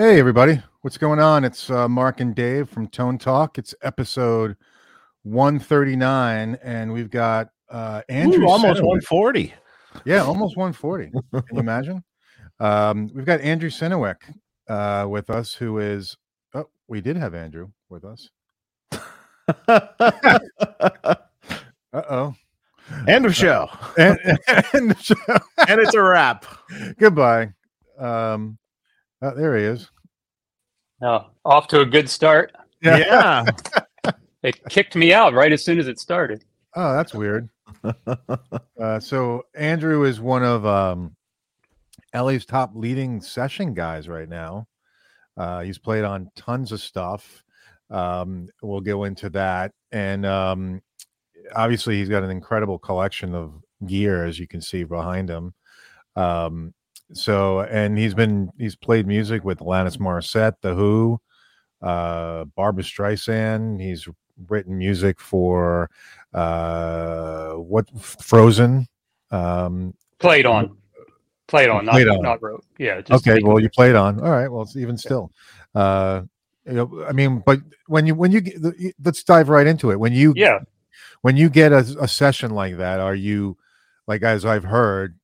Hey, everybody. What's going on? It's uh, Mark and Dave from Tone Talk. It's episode 139, and we've got uh, Andrew. Ooh, almost Synowiec. 140. Yeah, almost 140. Can you imagine? Um, we've got Andrew Synowiec uh, with us, who is. Oh, we did have Andrew with us. Uh oh. End of show. And, and the show- and it's a wrap. goodbye. Um, oh, there he is. Oh, off to a good start. Yeah. It kicked me out right as soon as it started. Oh, that's weird. uh, so Andrew is one of um, LA's top leading session guys right now. Uh, he's played on tons of stuff. Um, we'll go into that, and um, obviously he's got an incredible collection of gear, as you can see behind him. Um, so, and he's been he's played music with Alanis Morissette, The Who, uh, Barbara Streisand. He's written music for uh what Frozen. Um Played on. Played on, not, on. not wrote. Yeah. just okay, well you played on. All right, well it's even still. Uh you know, I mean, but when you when you let's dive right into it. When you Yeah. when you get a, a session like that, are you like as I've heard,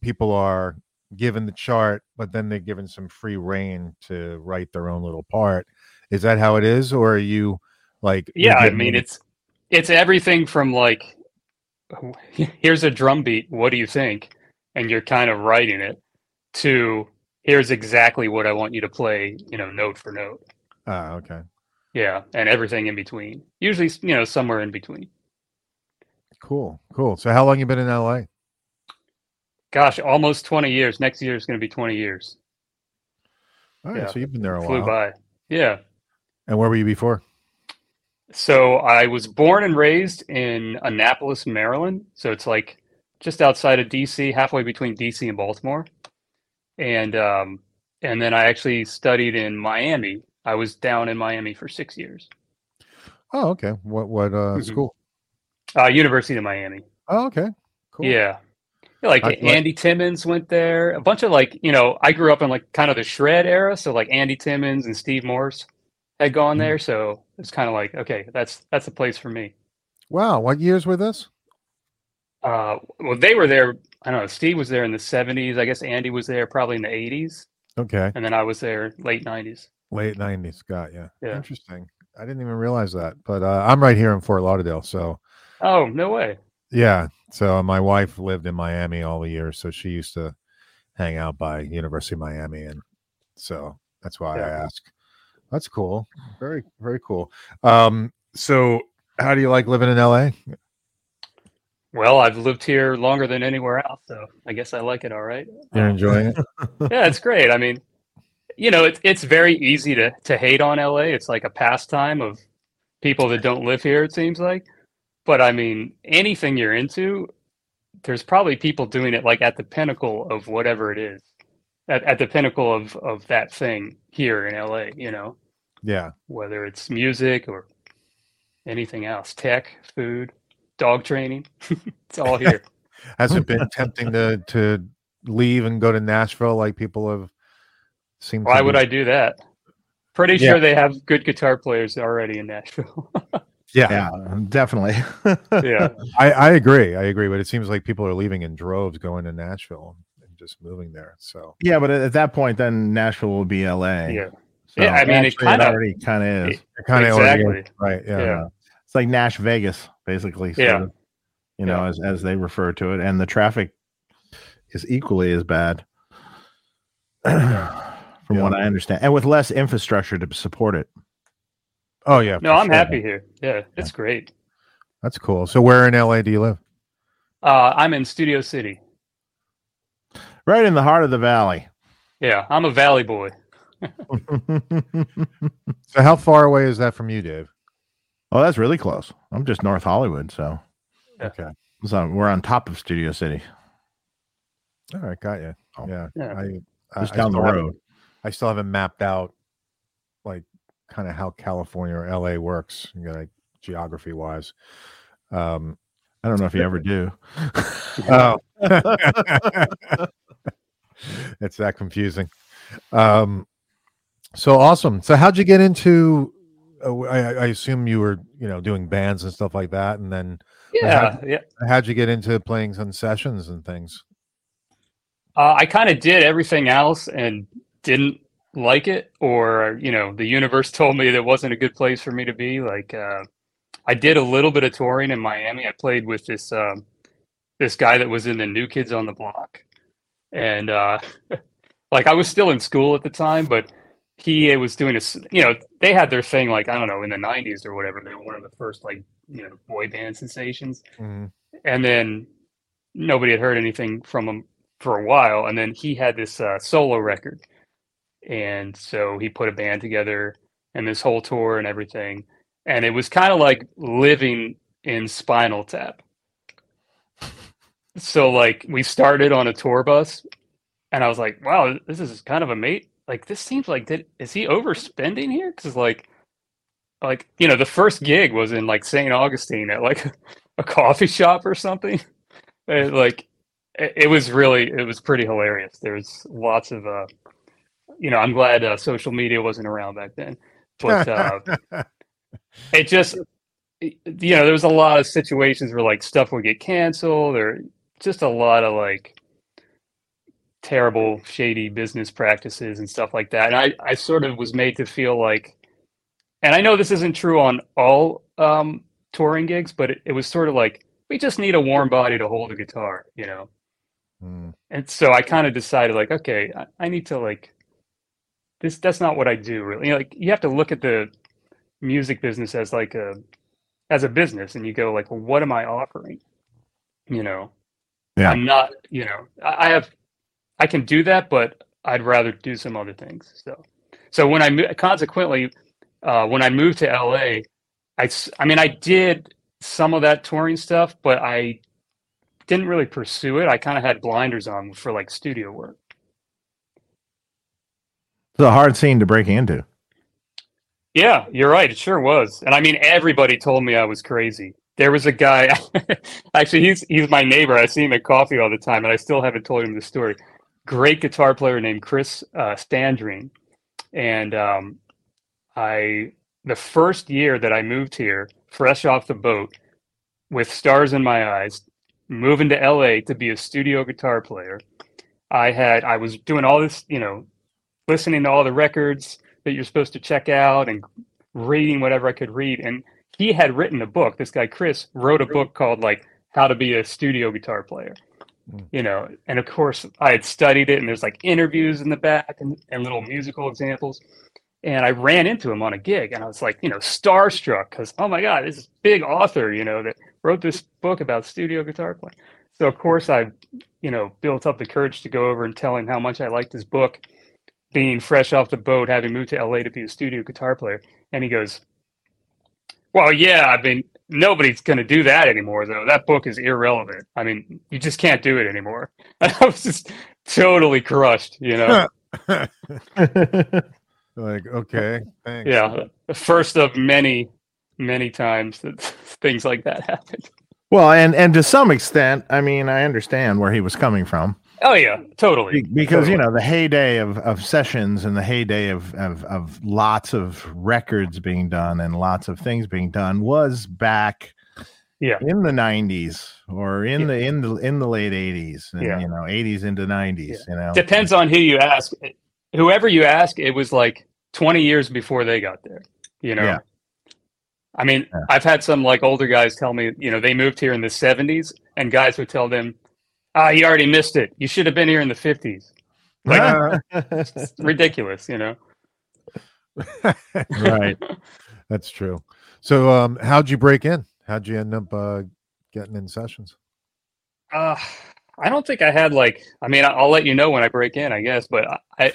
people are given the chart, but then they're given some free reign to write their own little part. Is that how it is, or are you like? Yeah. I mean, it's it's everything from like, here's a drum beat. What do you think? And you're kind of writing it to here's exactly what I want you to play, you know, note for note. ah okay. Yeah. And everything in between. Usually, you know, somewhere in between. Cool, cool. So, how long you been in LA? Gosh, almost 20 years. Next year is going to be 20 years. All right, Yeah, so you've been there a while. Flew while. by. Yeah. And where were you before? So I was born and raised in Annapolis, Maryland. So it's like just outside of DC, halfway between DC and Baltimore. And um, and then I actually studied in Miami. I was down in Miami for six years. Oh, okay. What what uh Mhm. school? Uh, University of Miami. Oh, okay. Cool. Yeah. Yeah, Like I- like- Andy Timmons went there. A bunch of like, you know, I grew up in like kind of the shred era. So like Andy Timmons and Steve Morse had gone Mhm. there. So it's kind of like, okay, that's that's a place for me. Wow. What years were this? Uh, well, they were there. I don't know. Steve was there in the '70s. I guess Andy was there probably in the '80s, Okay. and then I was there late '90s. Late nineties. Got you. Yeah. Interesting. I didn't even realize that. But uh, I'm right here in Fort Lauderdale. So Oh, no way. yeah. So my wife lived in Miami all the years. So she used to hang out by University of Miami. And so that's why I Yeah. ask. That's cool. Very, very cool. Um, so how do you like living in LA? Well, I've lived here longer than anywhere else, so I guess I like it all right. You're Um, enjoying it? yeah, it's great. I mean, you know, it's it's very easy to to hate on LA. It's like a pastime of people that don't live here. It seems like, but I mean, anything you're into, there's probably people doing it like at the pinnacle of whatever it is, at at the pinnacle of of that thing here in LA. You know. Yeah. whether it's music or anything else, tech, food, dog training. it's all here. Has it been tempting to to leave and go to Nashville like people have seemed? Why would be- I do that? Pretty Yeah. sure they have good guitar players already in Nashville. Yeah, Yeah, definitely. yeah. I, I agree. I agree. But it seems like people are leaving in droves going to Nashville and just moving there. So yeah, but at that point, then Nashville will be LA. Yeah. So Yeah, I mean, it kinda- already kind of is. it- it kind of Exactly. right. Yeah. Yeah. It's like Nash Vegas, basically. sort Yeah. of, you know, Yeah. as as they refer to it, and the traffic is equally as bad, from what I understand, and with less infrastructure to support it. Oh yeah. No, I'm sure. happy here. Yeah, it's great. That's cool. So where in LA do you live? Uh, I'm in Studio City. Right in the heart of the valley. Yeah, I'm a Valley boy. So how far away is that from you, Dave? Oh, that's really close. I'm just North Hollywood, so Yeah. Okay. So we're on top of Studio City, All right. Got you. Oh. Yeah. Yeah. I, I- just I down the still haven't- road. I still haven't mapped out like kind of how California or LA works, you know, like geography wise. Um, I don't know if you ever do. oh, it's that confusing. Um, So awesome. So how'd you get into? Uh, I, I assume you were, you know, doing bands and stuff like that, and then Yeah, yeah. how'd you get into playing some sessions and things? Uh, I kind of did everything else and didn't like it, or you know, the universe told me that wasn't a good place for me to be. Like, uh, I did a little bit of touring in Miami. I played with this um, this guy that was in the New Kids on the Block, and uh, like I was still in school at the time, but he was doing a you know they had their thing like I don't know in the '90s or whatever. They were one of the first like you know boy band sensations Mhm. and then nobody had heard anything from him for a while and then he had this uh, solo record and so he put a band together and this whole tour and everything. And it was kind of like living in spinal tap. So like we started on a tour bus and i was like wow this is kind of a mate. Like this seems like did is he overspending here? Because like like you know the first gig was in like st augustine at like a coffee shop or something. Like it, it was really it was pretty hilarious. There was lots of uh you know i'm glad uh, social media wasn't around back then but uh it just you know there was a lot of situations where like stuff would get canceled or just a lot of like terrible shady business practices and stuff like that and i i sort of was made to feel like and i know this isn't true on all um touring gigs but it, it was sort of like we just need a warm body to hold a guitar you know Mm. and so i kind of decided like okay I, I need to like this that's not what i do really. You know, like you have to look at the music business as like a as a business and you go like well what am i offering? You know? Yeah. i'm not you know i I have i can do that but i'd rather do some other things so. So when i consequently uh when i moved to la I I mean i did some of that touring stuff but i didn't really pursue it. I kind of had blinders on for like studio work It's a hard scene to break into. Yeah, you're right. It sure was. And I mean, everybody told me I was crazy. There was a guy, actually, he's he's my neighbor. I see him at coffee all the time, and I still haven't told him the story. Great guitar player named Chris uh, Standring, and um, I the first year that I moved here, fresh off the boat, with stars in my eyes, moving to LA to be a studio guitar player. I had I was doing all this, you know, listening to all the records that you're supposed to check out and reading whatever I could read. And he had written a book. This guy Chris wrote a book called like How to Be a Studio Guitar Player. Mm. You know, and of course I had studied it, and there's like interviews in the back and, and little musical examples. And I ran into him on a gig, and I was like, you know, starstruck because oh my god, this big author, you know, that wrote this book about studio guitar playing. So of course I, you know, built up the courage to go over and tell him how much I liked his book being fresh off the boat, having moved to LA to be a studio guitar player. And he goes, Well, yeah, I mean, nobody's going to do that anymore, though. That book is irrelevant. I mean, you just can't do it anymore. And I was just totally crushed, you know? like, okay, thanks. yeah. The first of many, many times that things like that happened. well, and and to some extent, I mean, I understand where he was coming from Oh, yeah, totally. Be- because you know the heyday of, of sessions and the heyday of, of of lots of records being done and lots of things being done was back Yeah. in the 90s or in Yeah. the in the in the late 80s and Yeah. you know 80s into 90s you know Depends on who you ask. Whoever you ask, it was like 20 years before they got there, you know? Yeah. I mean, Yeah. I've had some like older guys tell me, you know, they moved here in the 70s, and guys would tell them, ah, you already missed it. You should have been here in the 50s. Uh, It's ridiculous, you know? right that's true. So, um, how'd you break in? How'd you end up uh, getting in sessions? Uh, I don't think I had like, I mean, I'll let you know when I break in, I guess, but I,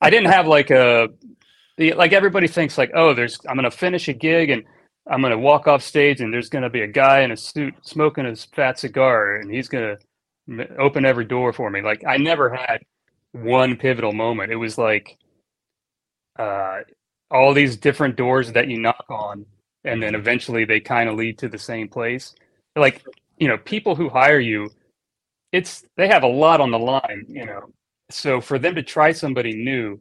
I didn't have like a, the, like everybody thinks like, oh, there's, I'm going to finish a gig and I'm going to walk off stage and there's going to be a guy in a suit smoking his fat cigar and he's going to open every door for me. Like I never had one pivotal moment. It was like, uh, all these different doors that you knock on and then eventually they kind of lead to the same place. Like, you know, people who hire you, it's they have a lot on the line, you know. So for them to try somebody new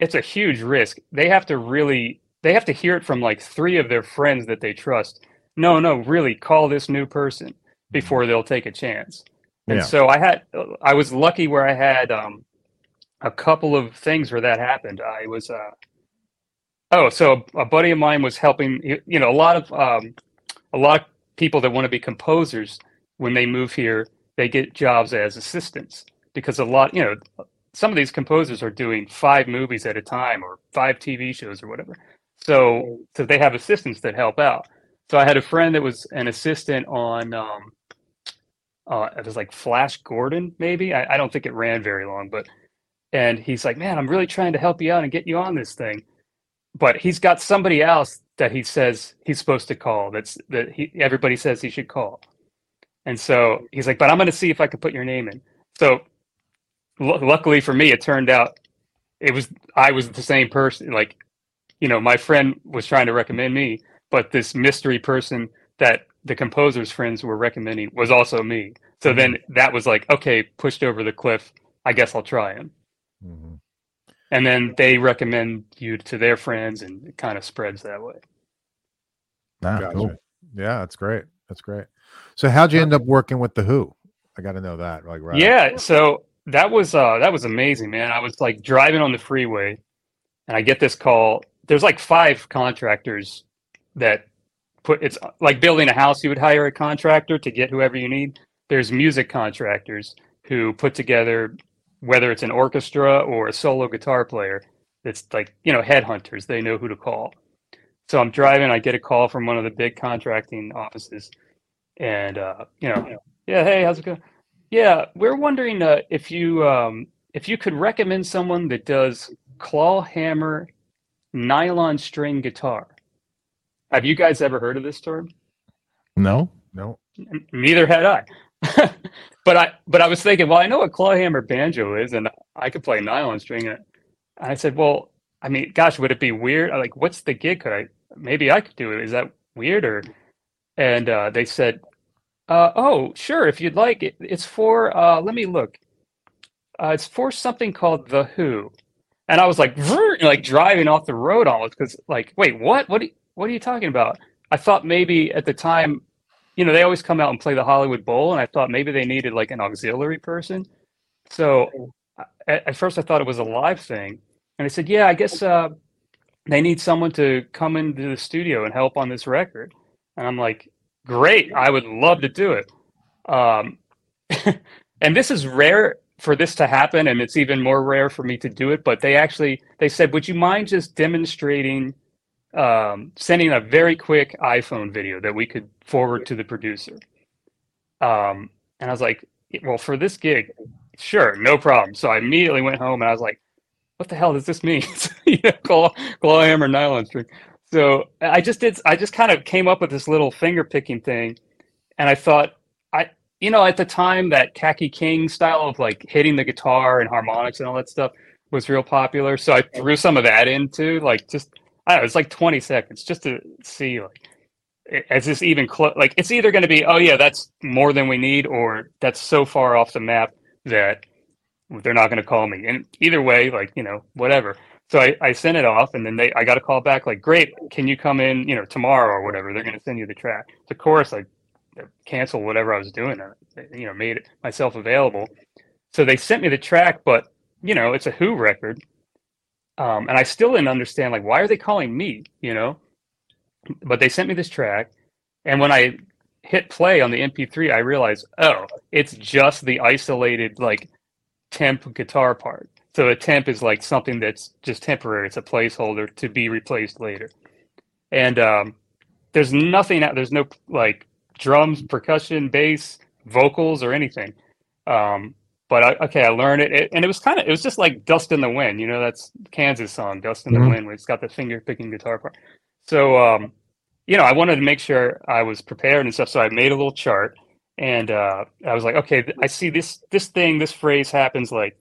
it's a huge risk. They have to really they have to hear it from like three of their friends that they trust. No, no, really call this new person before they'll take a chance. And Yeah. so I had I was lucky where I had um a couple of things where that happened. I was uh oh, so a buddy of mine was helping you you know a lot of um a lot of people that want to be composers when they move here, they get jobs as assistants because a lot, you know, some of these composers are doing five movies at a time or five TV shows or whatever. So, so they have assistants that help out. So I had a friend that was an assistant on, um, uh, it was like Flash Gordon, maybe. I, I don't think it ran very long, but, and he's like, man, I'm really trying to help you out and get you on this thing. But he's got somebody else that he says he's supposed to call. That's that he everybody says he should call. And so he's like, but I'm going to see if I can put your name in. So lu luckily for me, it turned out it was I was the same person. Like, you know, my friend was trying to recommend me, but this mystery person that the composer's friends were recommending was also me. So then that was like, okay, pushed over the cliff. I guess I'll try him. Mhm. And then they recommend you to their friends, and it kind of spreads that way. Ah, Gotcha. cool. Yeah, that's great. That's great. So how'd you end up working with the Who? I got to know that. Like, right. Yeah, so that was uh that was amazing, man. I was like driving on the freeway and I get this call. There's like five contractors that put it's like building a house, you would hire a contractor to get whoever you need. There's music contractors who put together whether it's an orchestra or a solo guitar player. It's like, you know, headhunters. They know who to call. So I'm driving, I get a call from one of the big contracting offices and uh, you know, yeah, hey, how's it going? Yeah, we're wondering uh, if you um, if you could recommend someone that does claw hammer nylon string guitar. Have you guys ever heard of this term? No. No. Neither had I. but I but I was thinking, well, I know what clawhammer banjo is, and I could play nylon string. And I said, well, I mean, gosh, would it be weird? I'm Like, what's the gig? Could I maybe I could do it? Is that weird? Or and uh, they said, uh, oh, sure, if you'd like it. It's for uh, let me look. Uh, it's for something called the Who, and I was like, like driving off the road almost because, like, wait, what? What? Are you, what are you talking about? I thought maybe at the time, you know, they always come out and play the Hollywood Bowl, and I thought maybe they needed like an auxiliary person. So at, at first, I thought it was a live thing, and I said, yeah, I guess uh, they need someone to come into the studio and help on this record. And I'm like, great, I would love to do it. Um, and this is rare for this to happen, and it's even more rare for me to do it. But they actually they said, would you mind just demonstrating, um, sending a very quick iPhone video that we could forward to the producer? Um, and I was like, well, for this gig, sure, no problem. So I immediately went home and I was like, what the hell does this mean? you know, claw, claw hammer nylon string. So I just did. I just kind of came up with this little finger picking thing, and I thought, I you know, at the time that Kaki King style of like hitting the guitar and harmonics and all that stuff was real popular. So I threw some of that into like just I don't know, it's like twenty seconds just to see like is this even close? Like it's either going to be oh yeah that's more than we need or that's so far off the map that they're not going to call me. And either way, like you know whatever. So I, I sent it off, and then they I got a call back like, "Great, can you come in, you know, tomorrow or whatever? They're going to send you the track." So of course, I canceled whatever I was doing, uh, you know, made myself available. So they sent me the track, but you know, it's a Who record, um, and I still didn't understand like why are they calling me, you know? But they sent me this track, and when I hit play on the MP3, I realized, oh, it's just the isolated like temp guitar part. So a temp is like something that's just temporary. It's a placeholder to be replaced later. And um, there's nothing. out There's no like drums, percussion, bass, vocals, or anything. Um, but I, okay, I learned it, it and it was kind of it was just like "Dust in the Wind." You know, that's Kansas song "Dust in the Wind," where it's got the finger picking guitar part. So um, you know, I wanted to make sure I was prepared and stuff. So I made a little chart, and uh, I was like, okay, I see this this thing, this phrase happens like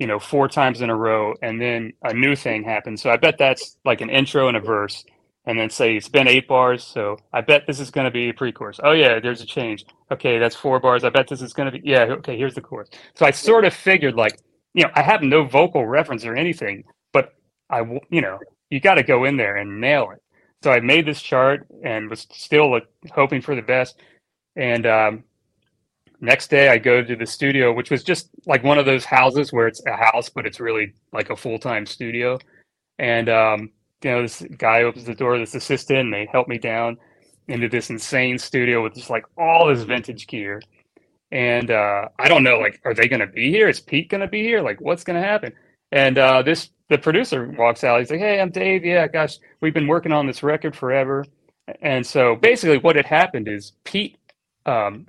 you know four times in a row, and then a new thing happens. So I bet that's like an intro and a verse, and then say it's been eight bars. So I bet this is going to be a pre-chorus. Oh yeah, there's a change. Okay, that's four bars. I bet this is going to be yeah. Okay, here's the chorus. So I sort of figured like you know I have no vocal reference or anything, but I you know, you got to go in there and nail it. So I made this chart and was still like, hoping for the best. And um, next day I go to the studio, which was just like one of those houses where it's a house, but it's really like a full time studio. And um, you know, this guy opens the door, this assistant, and they help me down into this insane studio with just like all this vintage gear. And uh, I don't know, like, are they going to be here? Is Pete going to be here? Like, what's going to happen? And uh, this, the producer walks out. He's like, "Hey, I'm Dave. Yeah, gosh, we've been working on this record forever." And so basically, what had happened is Pete um,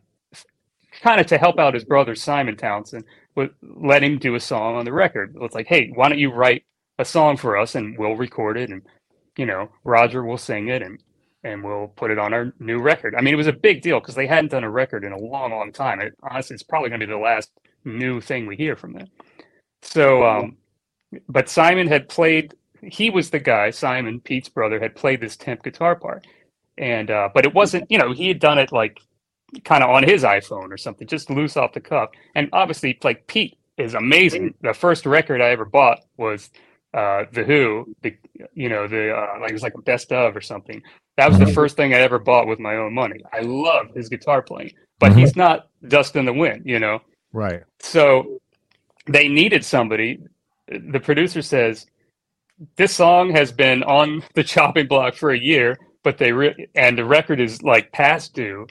kind of to help out his brother Simon Townshend, would let him do a song on the record. It's like, hey, why don't you write a song for us and we'll record it and you know Roger will sing it and and we'll put it on our new record. I mean, it was a big deal because they hadn't done a record in a long, long time. It, honestly, it's probably going to be the last new thing we hear from them. So, um, but Simon had played. He was the guy. Simon, Pete's brother, had played this temp guitar part, and uh, but it wasn't. You know, he had done it like kind of on his iPhone or something, just loose off the cuff. And obviously, like Pete is amazing. The first record I ever bought was uh, the Who. The you know the uh, like it was like a best of or something. That was the Mhm. first thing I ever bought with my own money. I love his guitar playing, but Mhm. he's not dust in the wind, you know. Right. So they needed somebody. The producer says this song has been on the chopping block for a year, but they re- and the record is like past due,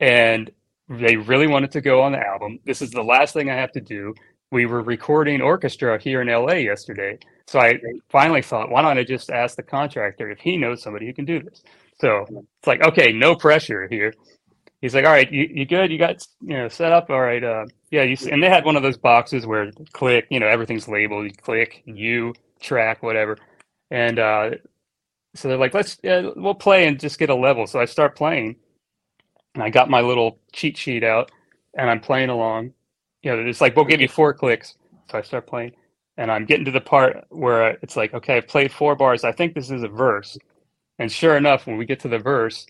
and they really wanted to go on the album. This is the last thing I have to do. We were recording orchestra here in LA yesterday, so I finally thought, why don't I just ask the contractor if he knows somebody who can do this? So it's like, okay, no pressure here. He's like, all right, you, you good? You got you know set up? All right, uh, yeah. You and they had one of those boxes where click, you know, everything's labeled. You click, you track, whatever, and uh, so they're like, let's uh, we'll play and just get a level. So I start playing, and I got my little cheat sheet out, and I'm playing along. You know, it's like we'll give you four clicks. So I start playing, and I'm getting to the part where it's like, okay, I've played four bars. I think this is a verse, and sure enough, when we get to the verse,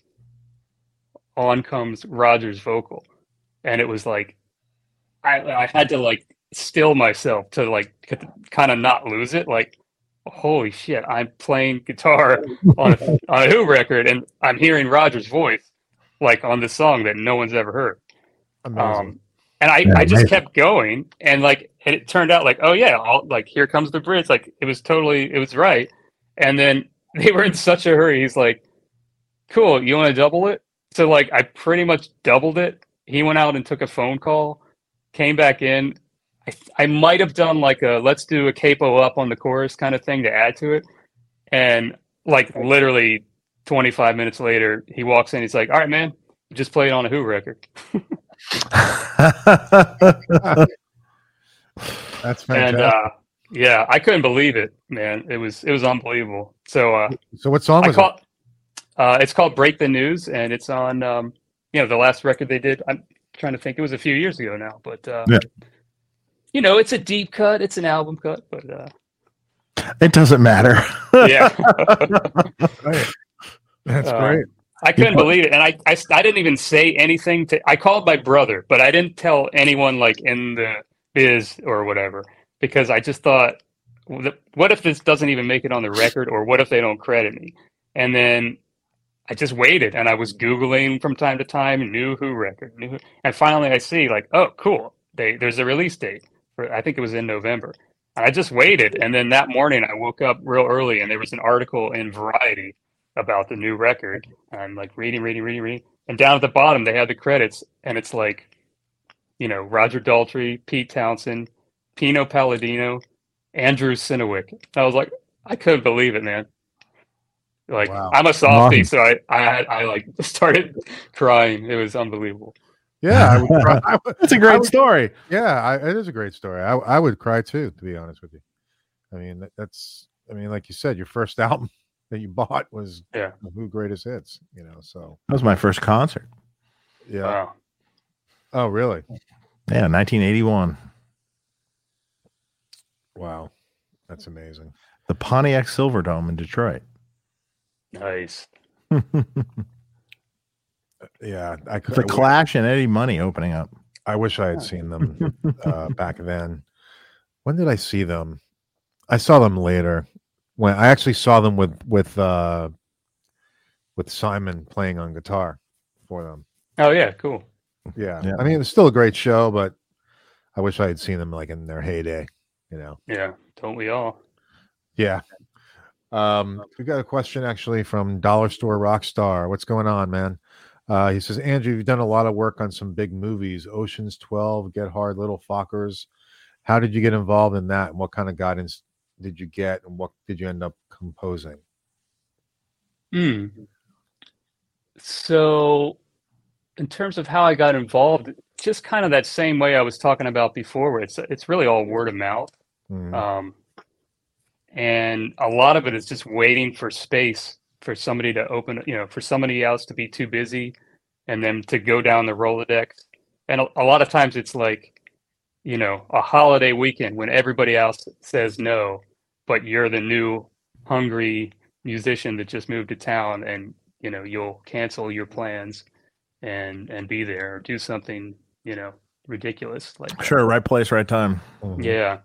on comes Roger's vocal, and it was like, I I had to like still myself to like kind of not lose it. Like, holy shit, I'm playing guitar on a, on a Who record, and I'm hearing Roger's voice like on this song that no one's ever heard. Amazing. Um, and I, Yeah, I just amazing. kept going, and like, and it turned out like, oh yeah, I'll, like here comes the bridge. Like it was totally, it was right. And then they were in such a hurry. He's like, cool, you want to double it? So like, I pretty much doubled it. He went out and took a phone call, came back in. I, I might have done like a let's do a capo up on the chorus kind of thing to add to it, and like literally 25 minutes later, he walks in. He's like, all right, man, just play it on a Who record. That's fantastic. and uh yeah i couldn't believe it man it was it was unbelievable so uh so what song i was call uh it's called break the news and it's on um you know the last record they did i'm trying to think it was a few years ago now but uh Yeah. you know it's a deep cut it's an album cut but uh it doesn't matter. yeah it? That's Uh, great. I couldn't believe it, and I, I I didn't even say anything to. I called my brother, but I didn't tell anyone like in the biz or whatever because I just thought, "What- if this doesn't even make it on the record, or what if they don't credit me? And then I just waited, and I was googling from time to time, new Who record, new, Who, and finally I see like, oh, cool, they there's a release date for I think it was in November. And I just waited, and then that morning I woke up real early, and there was an article in Variety about the new record. And I'm like reading, reading, reading, reading. And down at the bottom, they had the credits, and it's like, you know, Roger Daltrey, Pete Townshend, Pino Palladino, Andrew Synowiec. I was like, I couldn't believe it, man. Like, Wow. I'm a softie, so I, I, I like started crying. It was unbelievable. Yeah, I would cry. I would- That's a I great would- story. Yeah, I, it is a great story. I, I would cry too, to be honest with you. I mean, that's, I mean, like you said, your first album that you bought was Yeah. the Who Greatest Hits, you know, so That was my first concert. yeah. Wow. Oh, really? Yeah, 1981. Wow. That's amazing. The Pontiac Silverdome in Detroit. Nice. Yeah, I could. The Clash and Eddie Money opening up. I wish I had seen them uh, back then. When did I see them? I saw them later. When I actually saw them with with uh with Simon playing on guitar for them. Oh yeah, cool. Yeah. Yeah. I mean, it's still a great show, but I wish I had seen them like in their heyday, you know. Yeah, don't we all? Yeah. Um, we got a question actually from Dollar Store Rockstar. What's going on, man? Uh, he says, Andrew, you've done a lot of work on some big movies, Ocean's 12, Get Hard, Little Fockers. How did you get involved in that? And what kind of guidance did you get? And what did you end up composing? Hmm. So, in terms of how I got involved, just kind of that same way I was talking about before, where it's it's really all word of mouth. Mhm. Um, and a lot of it is just waiting for space for somebody to open, you know, for somebody else to be too busy and then to go down the Rolodex. And a, a lot of times it's like, you know, a holiday weekend when everybody else says no, but you're the new hungry musician that just moved to town and, you know, you'll cancel your plans and and be there or do something, you know, ridiculous like that. Sure, right place, right time. Mhm. Yeah.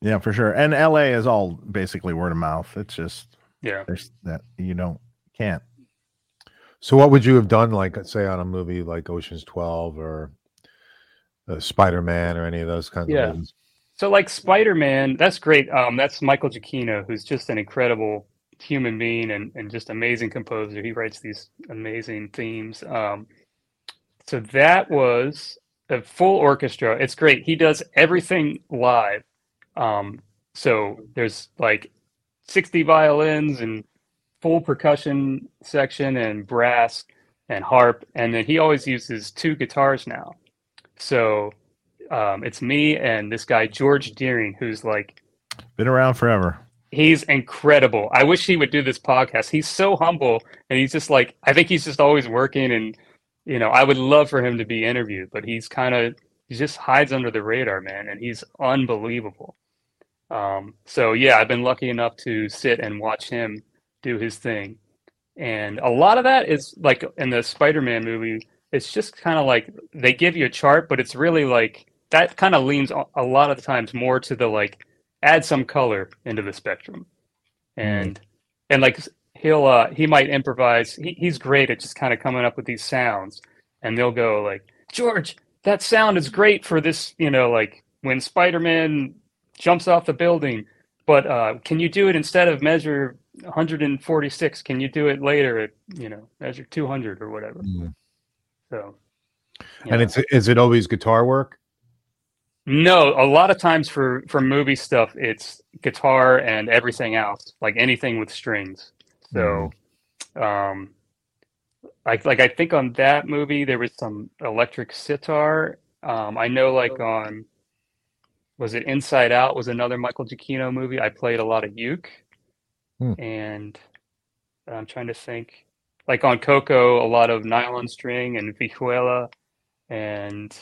Yeah, for sure. And LA is all basically word of mouth. It's just Yeah. there's that you don't can't. So, what would you have done, like, say, on a movie like Ocean's 12 or uh, Spider Man or any of those kinds Yeah. of movies? So like Spider-Man, that's great. Um, that's Michael Giacchino, who's just an incredible human being and, and just amazing composer. He writes these amazing themes. Um, so that was a full orchestra. It's great. He does everything live. Um, so there's like 60 violins and full percussion section and brass and harp. And then he always uses two guitars now. So um, it's me and this guy George Deering, who's like Been around forever. he's incredible. I wish he would do this podcast. He's so humble, and he's just like I think he's just always working, and you know I would love for him to be interviewed, but he's kind of he just hides under the radar, man, and he's unbelievable. Um, so yeah, I've been lucky enough to sit and watch him do his thing, and a lot of that is like in the Spider-Man movie. It's just kind of like they give you a chart, but it's really like that kind of leans a lot of the times more to the like add some color into the spectrum. And and like he'll uh he might improvise he, he's great at just kind of coming up with these sounds and they'll go like george that sound is great for this you know like when spider-man jumps off the building but uh can you do it instead of measure 146 can you do it later at you know measure 200 or whatever? Mhm. So And it's is it always guitar work? No, a lot of times for for movie stuff, it's guitar and everything else, like anything with strings. So, um, like like I think on that movie there was some electric sitar. Um, I know like on was it Inside Out was another Michael Giacchino movie. I played a lot of uke, Hmm. and I'm trying to think. Like on Coco, a lot of nylon string and vihuela, and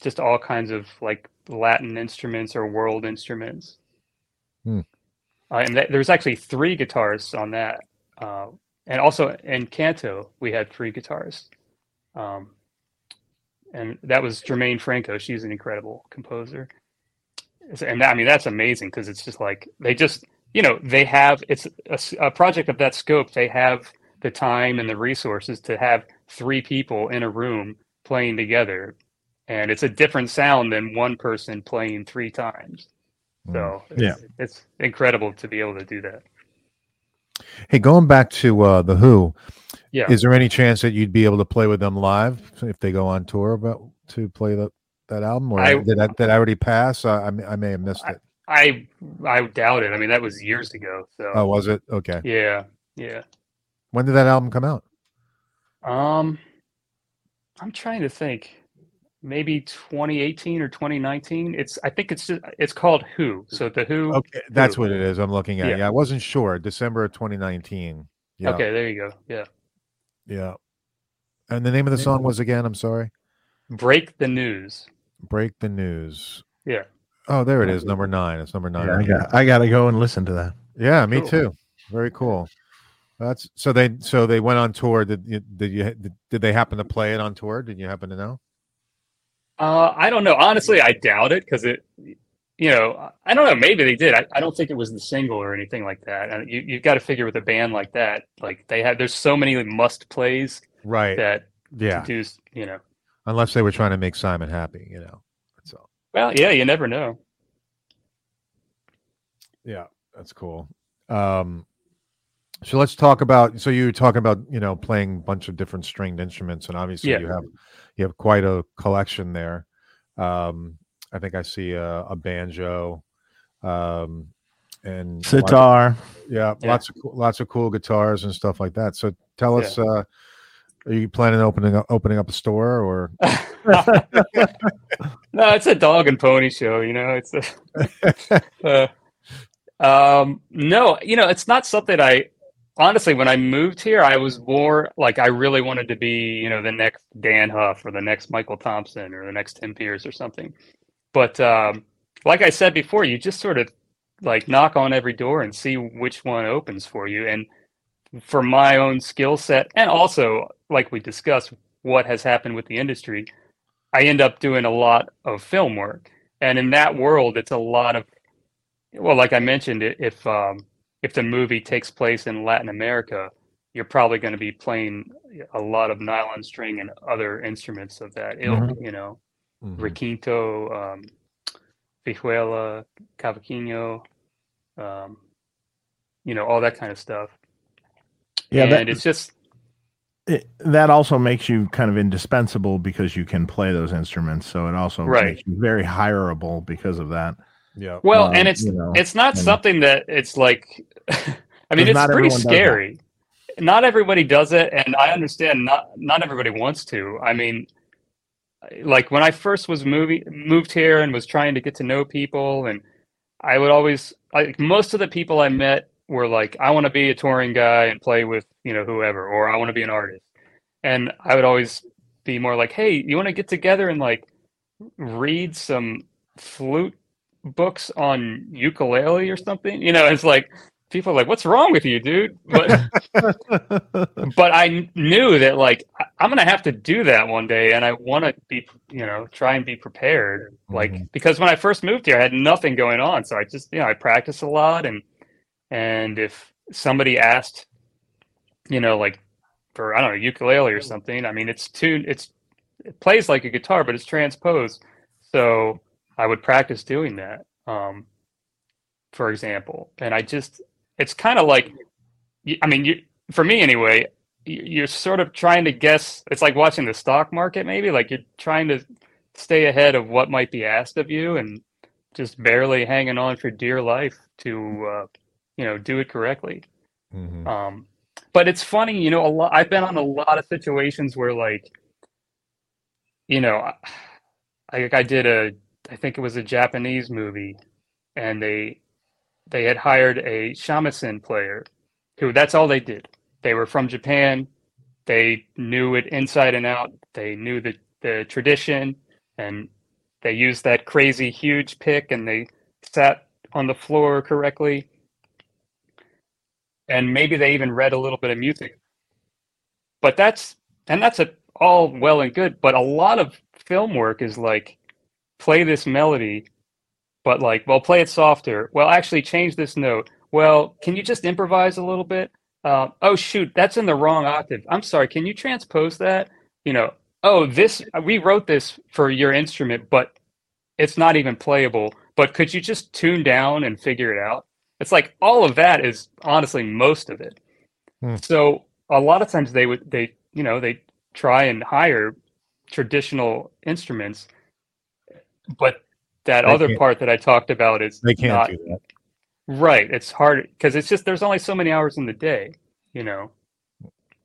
just all kinds of like Latin instruments or world instruments. Hmm. Uh, and th- there's actually three guitars on that. Uh, and also Encanto, we had three guitars. Um, and that was Germaine Franco. She's an incredible composer. And I mean, that's amazing because it's just like they just, you know, they have it's a project of that scope. They have the time and the resources to have three people in a room playing together and it's a different sound than one person playing three times. So it's, Yeah. it's incredible to be able to do that. Hey, going back to uh, the Who, Yeah. is there any chance that you'd be able to play with them live if they go on tour about to play the, that album, or I- did that did I already pass? I may- I may have missed it. I I doubt it. I mean, that was years ago. So Oh, was it? Okay. yeah, yeah. When did that album come out? Um, I'm trying to think. Maybe 2018 or 2019. It's I think it's just, it's called Who. So the Who. Okay, that's Who. what it is. I'm looking at. Yeah. Yeah, I wasn't sure. December of 2019. Yeah. Okay, there you go. Yeah. Yeah. And the name of the song was again. I'm sorry. Break the news. Break the news. Yeah. Oh, there it is. Number nine. It's number nine. Yeah, I got I gotta go and listen to that. Yeah, me Cool. too. Very cool. That's so they so they went on tour. Did you did you did, they happen to play it on tour? Did you happen to know? Uh, I don't know. Honestly, I doubt it because it you know, I don't know. Maybe they did. I, I don't think it was the single or anything like that. And you you've got to figure with a band like that, like they have. There's so many must plays Right. that yeah. do. You know. Unless they were trying to make Simon happy, you know. That's all. Well, yeah, you never know. Yeah, that's cool. Um, so let's talk about. So you were talking about you know playing a bunch of different stringed instruments, and obviously Yeah. you have you have quite a collection there. Um, I think I see a, a banjo, um, and lots- Sitar. yeah, Yeah. lots of cool, lots of cool guitars and stuff like that. So tell Yeah. us, uh, are you planning on opening up, opening up a store or? no, it's a dog and pony show. You know, it's a. uh, um, no, you know, it's not something I honestly. When I moved here, I was more like I really wanted to be, you know, the next Dann Huff or the next Michael Thompson or the next Tim Pierce or something. But um, like I said before, you just sort of like knock on every door and see which one opens for you. And for my own skill set, and also like we discussed, what has happened with the industry, I end up doing a lot of film work, and in that world, it's a lot of well, like I mentioned, if um, if the movie takes place in Latin America, you're probably going to be playing a lot of nylon string and other instruments of that ilk, Mhm. you know, Mhm. requinto, um, vihuela, cavaquinho, um, you know, all that kind of stuff. Yeah, and that, it's just it, that also makes you kind of indispensable because you can play those instruments. So it also Right. makes you very hireable because of that. Yeah. well, um, and it's you know, it's not and- something that it's like i mean it's pretty everyone does that. scary not everybody does it and i understand not not everybody wants to i mean like when i first was moving moved here and was trying to get to know people and i would always like most of the people i met were like i want to be a touring guy and play with you know whoever or i want to be an artist and i would always be more like hey you want to get together and like read some flute books on ukulele or something. You know, it's like people are like, "What's wrong with you, dude?" But but I knew that like I'm gonna have to do that one day, and I want to be, you know, try and be prepared. Like Mhm. because when I first moved here, I had nothing going on, so I just you know I practiced a lot, and and if somebody asked, you know, like for I don't know ukulele or something, I mean it's tuned, it's it plays like a guitar, but it's transposed, so I would practice doing that. Um, for example, and I just it's kind of like I mean you for me anyway you're sort of trying to guess it's like watching the stock market maybe like you're trying to stay ahead of what might be asked of you and just barely hanging on for dear life to uh, you know do it correctly Mhm. um, but it's funny, you know, a lot. I've been on a lot of situations where, like, you know, I I did a, I think it was a Japanese movie, and they they had hired a shamisen player, who that's all they did. They were from Japan. They knew it inside and out. They knew the the tradition, and they used that crazy huge pick, and they sat on the floor correctly and maybe they even read a little bit of music. But that's and that's a, all well and good. But a lot of film work is like play this melody, but like, well, play it softer. Well, actually, change this note. Well, can you just improvise a little bit? Uh, oh shoot, that's in the wrong octave. I'm sorry. Can you transpose that? You know, oh this we wrote this for your instrument, but it's not even playable. But could you just tune down and figure it out? It's like all of that is honestly most of it. Hmm. So a lot of times they would they you know they try and hire traditional instruments, but that They other part that I talked about is They can't not do that. right. It's hard because it's just there's only so many hours in the day, you know.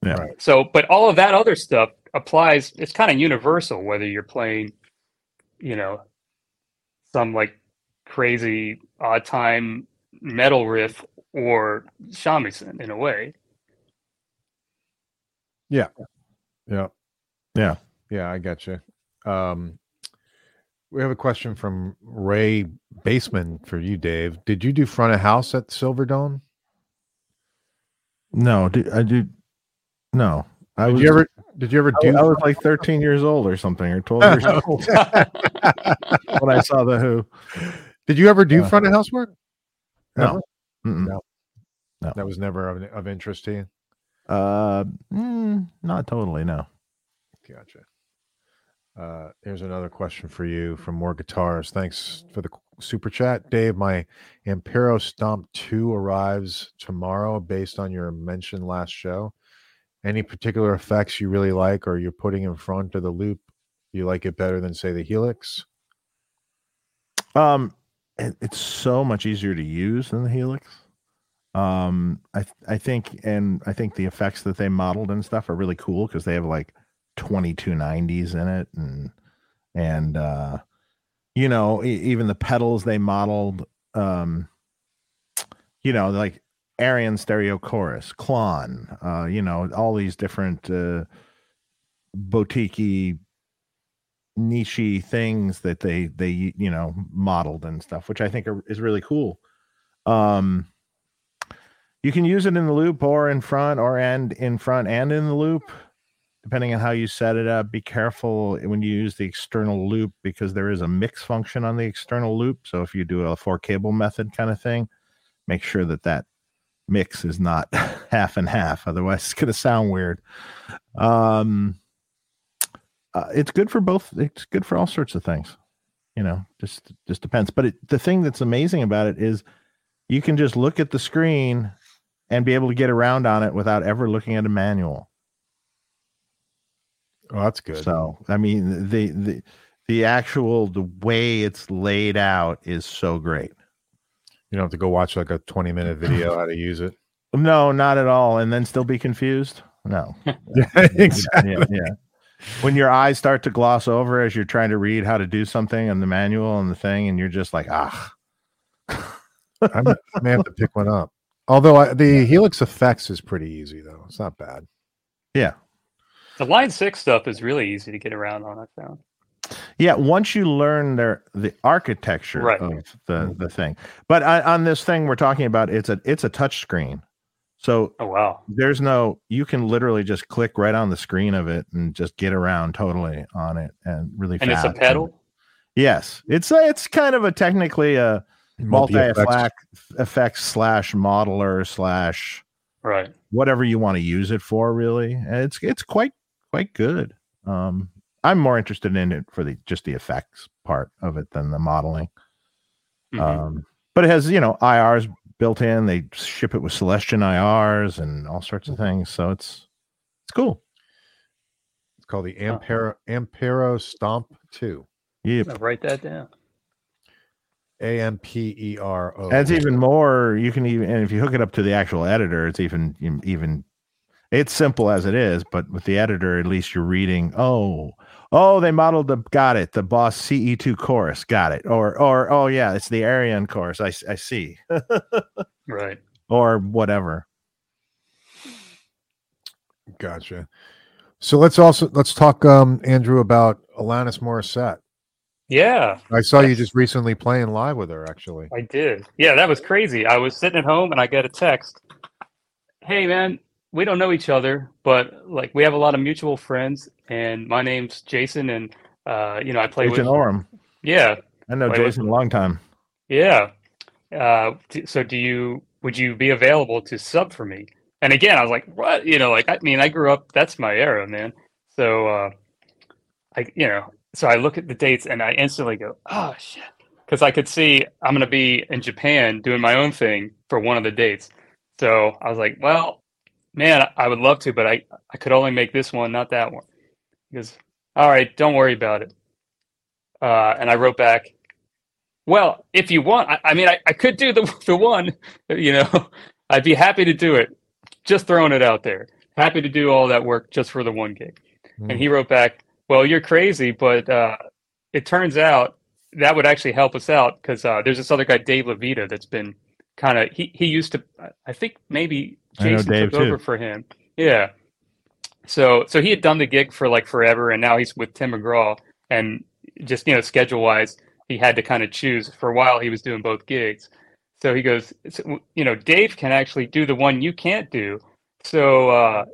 Yeah. Right. So, but all of that other stuff applies. It's kind of universal whether you're playing, you know, some like crazy odd time metal riff or shamisen in a way. Yeah. Yeah. Yeah. Yeah, I got you. Um, we have a question from Ray Baseman for you, Dave. Did you do front of house at Silverdome? No, do, I do. No, I Did was. you ever? Did you ever I, do? I was like 13 years old or something, or 12 years old when I saw the Who. Did you ever do Uh, front of house work? No. Ever? No. No. That was never of, of interest to you. Uh, mm, not totally. No. Gotcha. Uh, here's another question for you from more guitars. Thanks for the super chat, Dave. My Ampero Stomp 2 arrives tomorrow based on your mention last show. Any particular effects you really like or you're putting in front of the loop? You like it better than, say, the Helix? Um, it, it's so much easier to use than the Helix. Um, I I think, and I think the effects that they modeled and stuff are really cool because they have like twenty two nineties in it, and and uh, you know, even the pedals they modeled, um, you know, like Arion Stereo Chorus, Klon, uh, you know, all these different uh, boutique nichey things that they they you know modeled and stuff which i think are, is really cool. Um you can use it in the loop or in front or and in front and in the loop depending on how you set it up be careful when you use the external loop because there is a mix function on the external loop. So if you do a four cable method kind of thing make sure that that mix is not half and half otherwise it's going to sound weird. Um uh, it's good for both it's good for all sorts of things you know just just depends. But it, the thing that's amazing about it is you can just look at the screen and be able to get around on it without ever looking at a manual Oh, that's good. so i mean the the the actual the way it's laid out is so great You don't have to go watch like a 20 minute video how to use it. no not at all and then still be confused no exactly. yeah, yeah. When your eyes start to gloss over as you're trying to read how to do something in the manual and the thing, and you're just like, ah, I may, I may have to pick one up. Although I, the Helix Effects is pretty easy, though. It's not bad. yeah, The Line Six stuff is really easy to get around on. I found. yeah. Once you learn their the architecture Right. of the the thing, but on, on this thing we're talking about, it's a it's a touch screen, so Oh wow. there's no you can literally just click right on the screen of it and just get around totally on it and really And it's fast. a pedal. Yes, it's a, it's kind of a technically a multi Multi-effects. slash modeler slash Right. whatever you want to use it for really and it's it's quite quite good um i'm more interested in it for the just the effects part of it than the modeling Mhm. um but it has you know irs built in they ship it with celestion irs and all sorts of things so it's it's cool It's called the Ampero, Ampero Stomp 2. yeah I'll write that down. A M P E R O. That's even more. You can even, and if you hook it up to the actual editor, it's even, even, it's simple as it is. But with the editor, at least you're reading. Oh, oh, they modeled the, got it, the Boss CE2 chorus, got it. Or, or, oh yeah, it's the Arion chorus. I see. Right. or whatever. Gotcha. So let's also let's talk, um, Andrew, about Alanis Morissette. Yeah, I saw you just recently playing live with her. Actually, I did. Yeah, that was crazy. I was sitting at home and I got a text. Hey man, we don't know each other, but like we have a lot of mutual friends and my name's Jason and uh you know, I play Jason with Orem. Yeah. I know Play with- Jason a long time. Yeah. Uh, so do you would you be available to sub for me? And again, I was like, what? You know, like I mean, I grew up. That's my era, man. So uh, I, you know, so I look at the dates and I instantly go, oh shit, because I could see I'm gonna be in Japan doing my own thing for one of the dates. So I was like, well, man, I would love to, but I I could only make this one, not that one. Because all right, don't worry about it. Uh, and I wrote back, well, if you want, I, I mean, I, I could do the the one, you know, I'd be happy to do it. Just throwing it out there. Happy to do all that work just for the one gig. And he wrote back, well, you're crazy, but uh, it turns out that would actually help us out because uh, there's this other guy, Dave Levita, that's been kind of he he used to, I think maybe Jason took over too. for him. Yeah. So so he had done the gig for like forever, and now he's with Tim McGraw, and just you know schedule wise, he had to kind of choose. For a while, he was doing both gigs. So he goes, so, you know, Dave can actually do the one you can't do. So uh,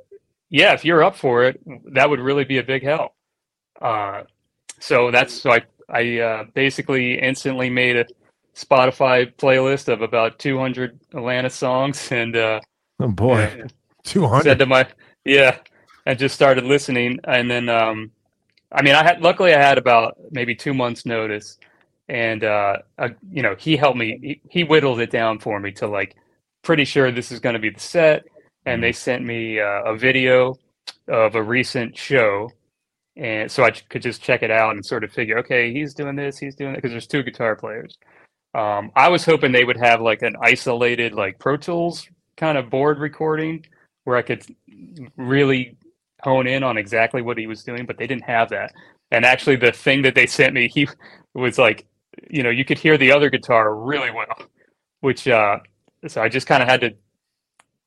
yeah, if you're up for it, that would really be a big help. Uh, so that's so I I uh, basically instantly made a Spotify playlist of about 200 Alanis songs, and uh, Oh boy. 200. said to my yeah, and just started listening, and then um, I mean, I had luckily I had about maybe two months notice, and uh, you know, he helped me. He, he whittled it down for me to like pretty sure this is going to be the set, and they sent me uh, a video of a recent show. And so I could just check it out and sort of figure, okay, he's doing this, he's doing that, because there's two guitar players. Um, I was hoping they would have like an isolated, like Pro Tools kind of board recording where I could really hone in on exactly what he was doing, but they didn't have that. And actually, the thing that they sent me, he was like, you know, you could hear the other guitar really well, which, uh, so I just kind of had to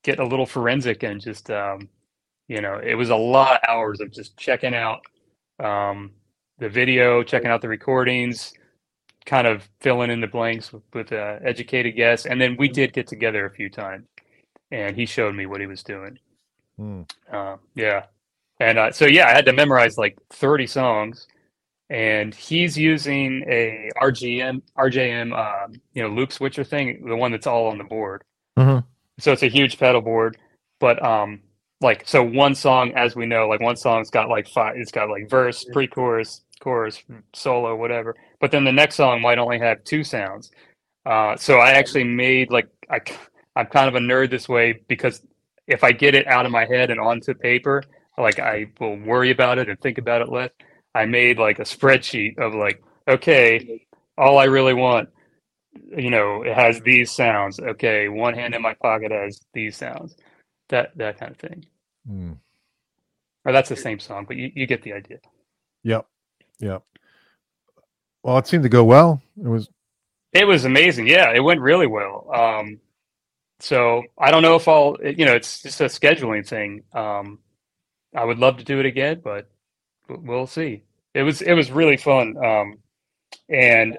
get a little forensic and just, um, you know, it was a lot of hours of just checking out um, the video, checking out the recordings, kind of filling in the blanks with, with uh, educated guess. And then we did get together a few times, and he showed me what he was doing. Uh, yeah, and uh, so yeah, I had to memorize like 30 songs, and he's using a RGM RJM um, you know loop switcher thing, the one that's all on the board. Mhm. So it's a huge pedal board, but um, like so one song, as we know, like one song's got like five, it's got like verse, pre-chorus, chorus, solo, whatever. But then the next song might only have two sounds. Uh, so I actually made like I, I'm kind of a nerd this way because if I get it out of my head and onto paper, like I will worry about it and think about it less. I made like a spreadsheet of like, okay, all I really want, you know, it has these sounds. Okay, one hand in my pocket has these sounds. That that kind of thing. Hmm. Or that's the same song, but you, you get the idea. Yep. Yep. Well, it seemed to go well. It was It was amazing. Yeah, it went really well. Um, so I don't know if I'll, you know, it's just a scheduling thing. Um, I would love to do it again, but we'll see. It was it was really fun. Um, and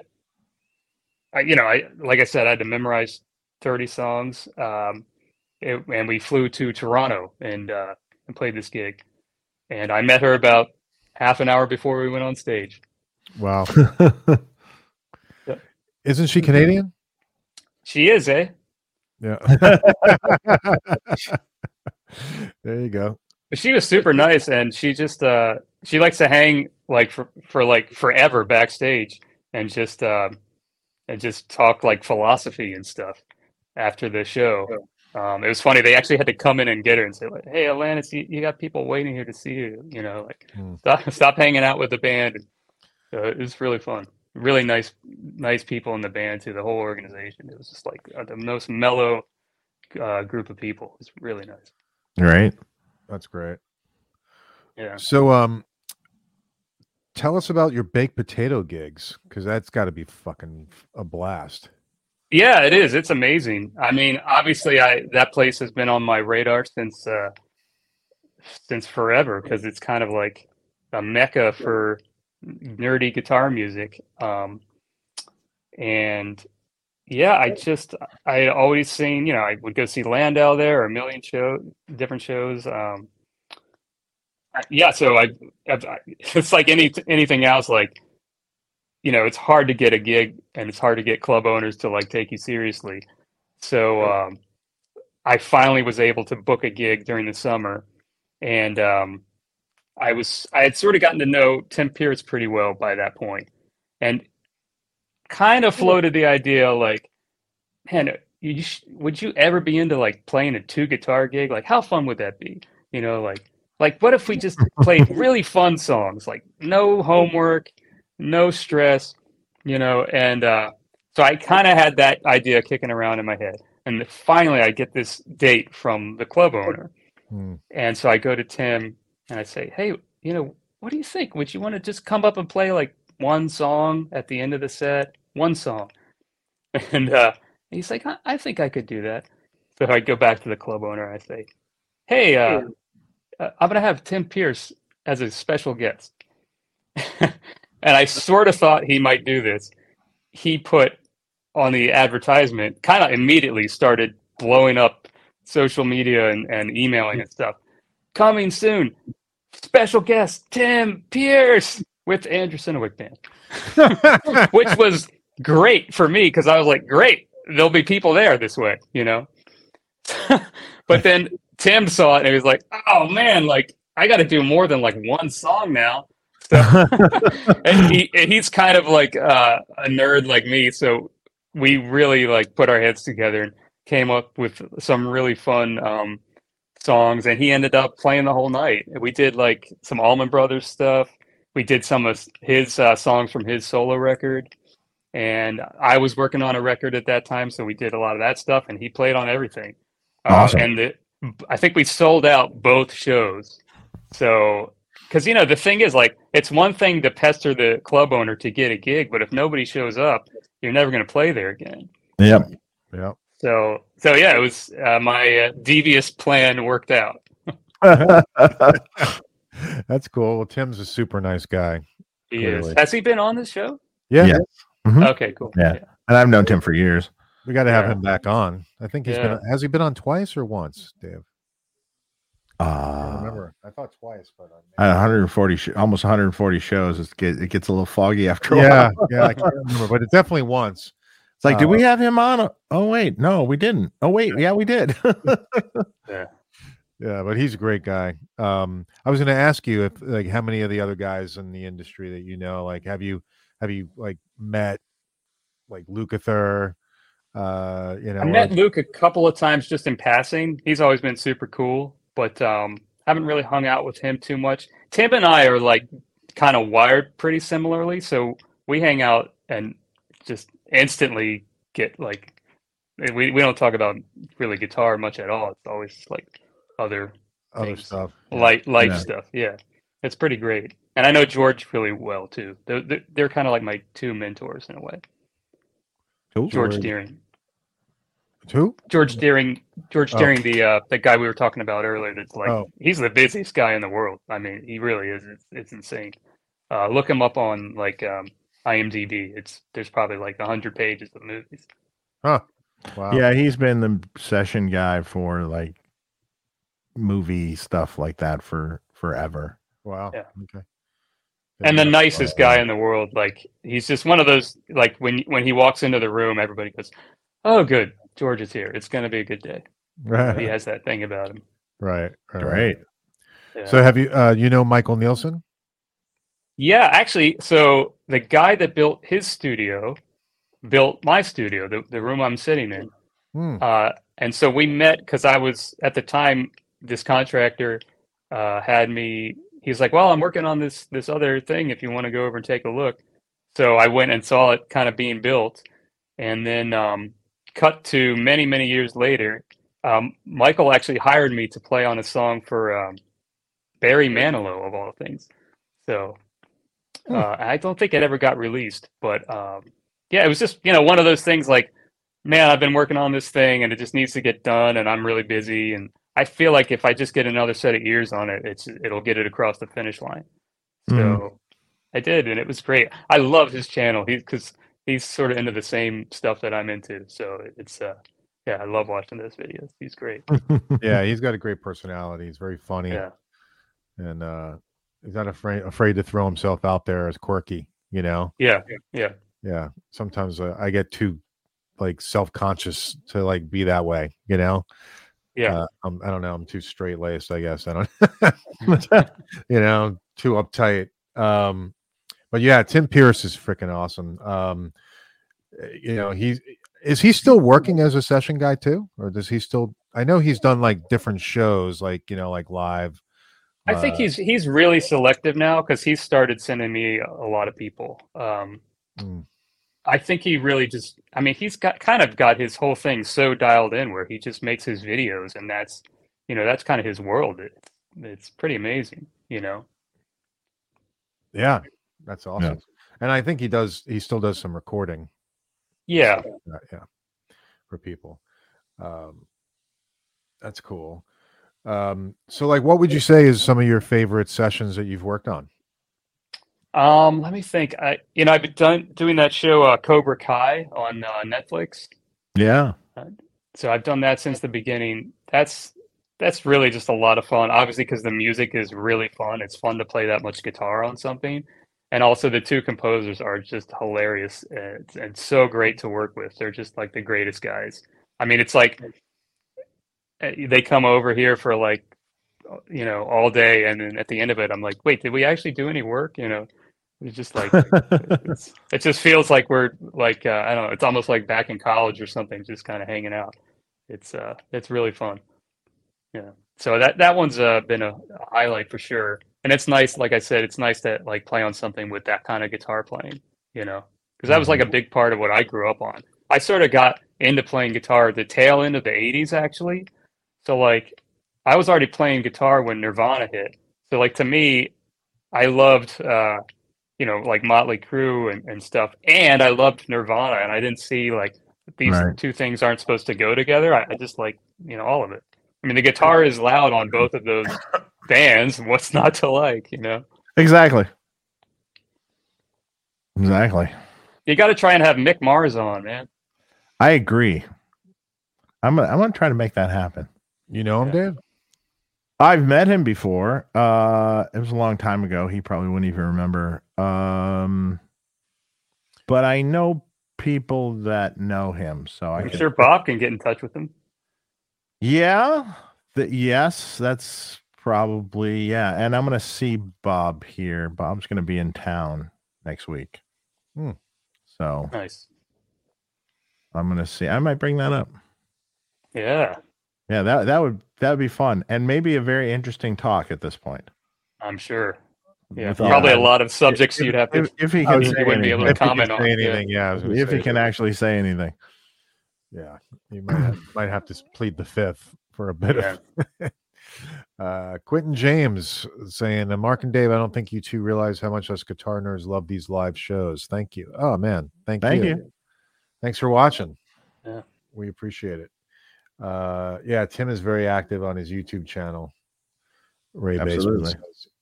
I, you know, I like I said, I had to memorize thirty songs. Um, it, and we flew to Toronto and uh, and played this gig. And I met her about half an hour before we went on stage. Wow. Yep. Isn't she Canadian? She is, eh? Yeah. there you go. She was super nice and she just uh she likes to hang like for, for like forever backstage and just uh and just talk like philosophy and stuff after the show um it was funny they actually had to come in and get her and say like hey Alanis you, you got people waiting here to see you you know like Hmm. stop, stop hanging out with the band uh, it was really fun really nice nice people in the band too the whole organization it was just like uh, the most mellow uh, group of people it was really nice right. That's great. yeah So, um, tell us about your baked potato gigs because that's got to be fucking a blast. Yeah, it is. It's amazing. I mean, obviously, I that place has been on my radar since uh, since forever because it's kind of like a mecca for nerdy guitar music. Um, and yeah, I just I always seen, you know, I would go see Landau there or a million show different shows. Um, yeah, so I, I it's like any anything else, like you know, it's hard to get a gig and it's hard to get club owners to like take you seriously. So um, I finally was able to book a gig during the summer, and um, I was I had sort of gotten to know Tim Pierce pretty well by that point, and kind of floated the idea like, man, you sh- would you ever be into like playing a two guitar gig? Like, how fun would that be? You know, like like what if we just played really fun songs, like no homework, no stress, you know, and uh, so I kind of had that idea kicking around in my head. And finally, I get this date from the club owner. Hmm. And so I go to Tim and I say, hey, you know, what do you think? Would you want to just come up and play like one song at the end of the set? One song. And uh, he's like, I, I think I could do that. So I go back to the club owner. I say, hey, uh, uh, I'm going to have Tim Pierce as a special guest. and I sort of thought he might do this. He put on the advertisement, kind of immediately started blowing up social media and, and emailing and stuff. Coming soon, special guest Tim Pierce with Andrew Synowiec Band, which was great for me because I was like, great, there'll be people there this way, you know. but then Tim saw it and he was like, oh man, like I got to do more than like one song now. So, and he and he's kind of like uh, a nerd like me, so we really like put our heads together and came up with some really fun um, songs. And he ended up playing the whole night. We did like some Allman Brothers stuff. We did some of his uh, songs from his solo record, and I was working on a record at that time, so we did a lot of that stuff. And he played on everything. Awesome. Uh, and the, I think we sold out both shows. So because you know the thing is like it's one thing to pester the club owner to get a gig but if nobody shows up you're never going to play there again Yep. Yeah. So so yeah it was uh, my uh, devious plan worked out That's cool. Well, Tim's a super nice guy. he Clearly. is has he been on this show Yeah. Yeah. Mhm. okay cool Yeah. and I've known Tim for years. We got to have Yeah. him back on. I think he's Yeah. been, has he been on twice or once, Dave? I don't Uh, remember. I thought twice, but at 140, sh- almost 140 shows, it gets, it gets a little foggy after a yeah, while. yeah, I can't remember, but it definitely once. It's like, did Uh, we have him on? Oh, wait, no, we didn't. Oh, wait, yeah, we did. Yeah, Yeah, but he's a great guy. Um, I was going to ask you if, like, how many of the other guys in the industry that you know, like, have you have you like met like Lukather? Uh, you know, i or- met luke a couple of times just in passing he's always been super cool but um haven't really hung out with him too much tim and i are like kind of wired pretty similarly so we hang out and just instantly get like we, we don't talk about really guitar much at all it's always like other other things. stuff. Yeah. light life Yeah. stuff yeah it's pretty great and i know george really well too they're, they're, they're kind of like my two mentors in a way cool. george George. Doering Who? george Doering george Oh. Doering the uh the guy we were talking about earlier that's like Oh. he's the busiest guy in the world i mean he really is it's, it's insane uh look him up on like um imdb it's there's probably like 100 pages of movies Wow. Yeah, he's been the session guy for like movie stuff like that for forever. Wow. Yeah. Okay. and the nicest guy in the world like he's just one of those like when when he walks into the room everybody goes oh good george is here it's going to be a good day Right. he has that thing about him Right. right, right. Yeah. So have you uh you know Michael Nielsen? Yeah, actually, so the guy that built his studio built my studio, the, the room I'm sitting in. Hmm. Uh, and so we met because I was at the time this contractor uh, had me. He's like, "Well, I'm working on this this other thing. If you want to go over and take a look." So I went and saw it kind of being built, and then um, cut to many many years later. Um, Michael actually hired me to play on a song for um, Barry Manilow of all things. So Hmm. uh, I don't think it ever got released, but um, yeah, it was just you know one of those things like, man, I've been working on this thing and it just needs to get done, and I'm really busy, and I feel like if I just get another set of ears on it, it's it'll get it across the finish line. So Mhm. I did, and it was great. I love his channel. He's because he's sort of into the same stuff that I'm into, so it's uh yeah, I love watching those videos. He's great. Yeah, he's got a great personality. He's very funny Yeah, and uh he's not afraid afraid to throw himself out there as quirky, you know. yeah, yeah. Yeah. Sometimes uh, I get too like self-conscious to like be that way, you know. Yeah. Uh, I'm, I don't know. I'm too straight laced, I guess. I don't, you know, too uptight. Um, but yeah, Tim Pierce is freaking awesome. Um, uh, you know, he's is he still working as a session guy too, or does he still? I know he's done like different shows, like you know, like live. I think he's he's really selective now because he's started sending me a a lot of people. Um, Mm. I think he really just, I mean, he's got kind of got his whole thing so dialed in where he just makes his videos and that's, you know, that's kind of his world. It's, it's pretty amazing, you know? Yeah, that's awesome. And I think he does. He still does some recording. Yeah. uh, yeah for people um that's cool um so like what would you say is some of your favorite sessions that you've worked on Um, let me think. I, you know, I've been done, doing that show, uh, Cobra Kai on uh, Netflix. yeah. So I've done that since the beginning. That's, that's really just a lot of fun. Obviously, because the music is really fun. It's fun to play that much guitar on something. and also the two composers are just hilarious and, and so great to work with. They're just like the greatest guys. I mean, it's like they come over here for like you know all day, and then at the end of it, I'm like, wait, did we actually do any work? You know, it's just like it's, it just feels like we're like uh, I don't know. It's almost like back in college or something, just kind of hanging out. It's uh, it's really fun. Yeah. So that that one's uh, been a, a highlight for sure and it's nice like i said it's nice to like play on something with that kind of guitar playing you know because that was like a big part of what i grew up on i sort of got into playing guitar the tail end of the 80s actually so like i was already playing guitar when nirvana hit so like to me i loved uh you know like motley crue and, and stuff and i loved nirvana and i didn't see like these Right. two things aren't supposed to go together I, I just like you know all of it i mean the guitar is loud on both of those bands what's not to like you know Exactly. Exactly. you got to try and have mick mars on man I agree. I'm gonna, I'm gonna try to make that happen. You know him, Yeah. Dave? I've met him before. Uh, it was a long time ago. He probably wouldn't even remember. Um, but I know people that know him, so I i'm could, sure bob can get in touch with him yeah, th- yes, that's probably yeah. And I'm gonna see Bob here. Bob's gonna be in town next week, Hmm. so nice I'm gonna see. I might bring that up. yeah Yeah, that that would that would be fun, and maybe a very interesting talk at this point. i'm sure yeah With probably a lot of subjects you'd have to If, if he I can say you wouldn't be able to anything. If he can comment say on, yeah. anything, yeah. I was gonna if he can actually say anything. yeah, you might have, might have to plead the fifth for a bit Yeah. of. uh, Quentin James saying, uh, "Mark and Dave, I don't think you two realize how much us guitar nerds love these live shows. Thank you. Oh man, thank, Thank you. you. Thanks for watching. Yeah. we appreciate it. Uh, yeah, Tim is very active on his YouTube channel. Ray Absolutely.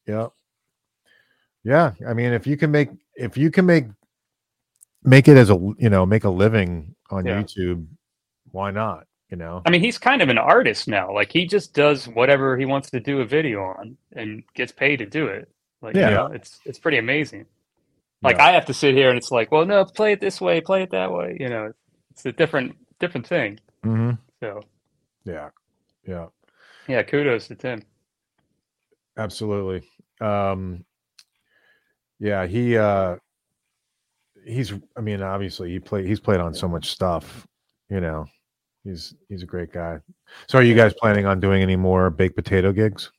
Yep. Yeah, I mean, if you can make if you can make make it as a you know make a living on Yeah. YouTube, why not? You know, I mean, he's kind of an artist now. Like he just does whatever he wants to do a video on and gets paid to do it. Like, Yeah. you know, it's it's pretty amazing. Like Yeah. I have to sit here and it's like, well, no, play it this way, play it that way. You know, it's a different different thing. hmm So yeah, yeah, yeah, kudos to Tim. absolutely. Um, yeah, he uh, he's. I mean, obviously, he played. He's played on so much stuff. You know, he's he's a great guy. So, are you guys planning on doing any more baked potato gigs?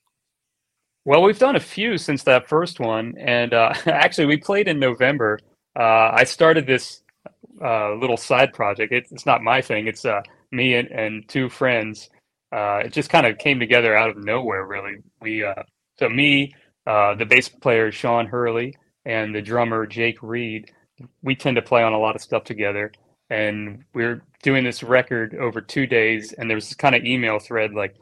Well, we've done a few since that first one, and uh, actually, we played in November. Uh, I started this uh, little side project. It, it's not my thing. It's uh, me and, and two friends. Uh, it just kind of came together out of nowhere, really. We uh, so me, uh, the bass player Sean Hurley, and the drummer Jake Reed. We tend to play on a lot of stuff together, and we're doing this record over two days. And there's this kind of email thread like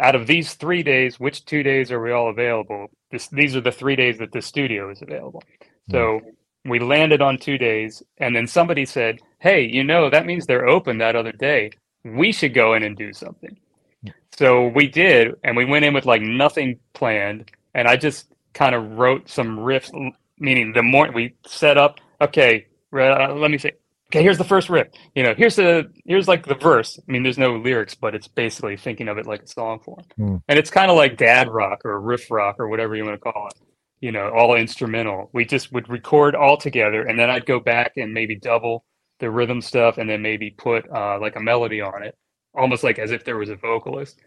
out of these three days, which two days are we all available? This, these are the three days that the studio is available. So we landed on two days, and then somebody said, "Hey, you know that means they're open that other day. We should go in and do something." So we did, and we went in with like nothing planned, and I just kind of wrote some riffs. Meaning, the more we set up, okay, uh, let me see. okay, here's the first riff. You know, here's the here's like the verse. I mean, there's no lyrics, but it's basically thinking of it like a song form, Hmm. and it's kind of like dad rock or riff rock or whatever you want to call it. You know, all instrumental. We just would record all together, and then I'd go back and maybe double the rhythm stuff, and then maybe put uh, like a melody on it, almost like as if there was a vocalist.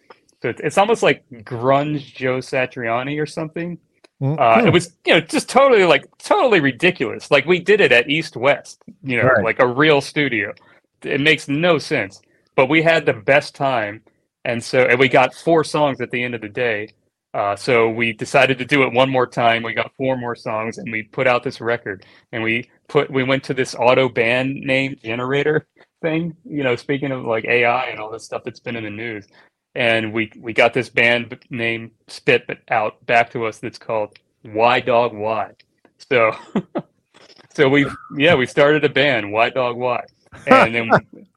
So it's, it's almost like grunge Joe Satriani or something. Mm, Uh, it was, you know, just totally like totally ridiculous. Like we did it at East West, you know, Right. like a real studio. It makes no sense, but we had the best time, and so and we got four songs at the end of the day. Uh, so we decided to do it one more time. We got four more songs, and we put out this record. And we put we went to this auto band name generator thing. You know, speaking of like AI and all this stuff that's been in the news, and we we got this band name spit out back to us that's called Why Dog Why. So so we yeah we started a band Why Dog Why, and then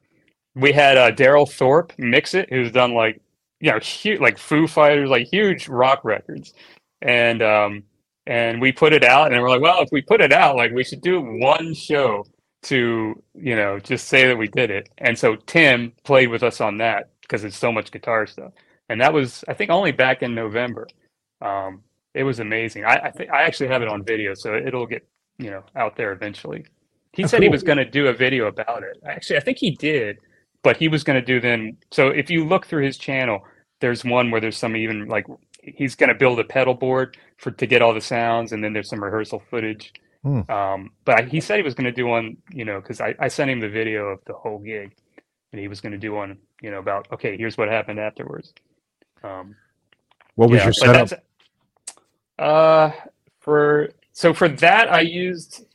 we had uh, Darrell Thorp mix it, who's done like you know huge like Foo Fighters like huge rock records, and um and we put it out, and we're like, well, if we put it out, like we should do one show to you know just say that we did it. And so Tim played with us on that because it's so much guitar stuff, and that was I think only back in November. Um, it was amazing. I, I think I actually have it on video, so it'll get you know out there eventually. He Oh, said he was going to do a video about it. Actually, I think he did, but he was going to do then. So if you look through his channel, there's one where there's some even like he's going to build a pedal board for to get all the sounds, and then there's some rehearsal footage. Hmm. Um, but I, he said he was going to do one, you know, because I, I sent him the video of the whole gig, and he was going to do one, you know, about okay, here's what happened afterwards. Um, What was yeah, your setup? Uh, for so for that, I used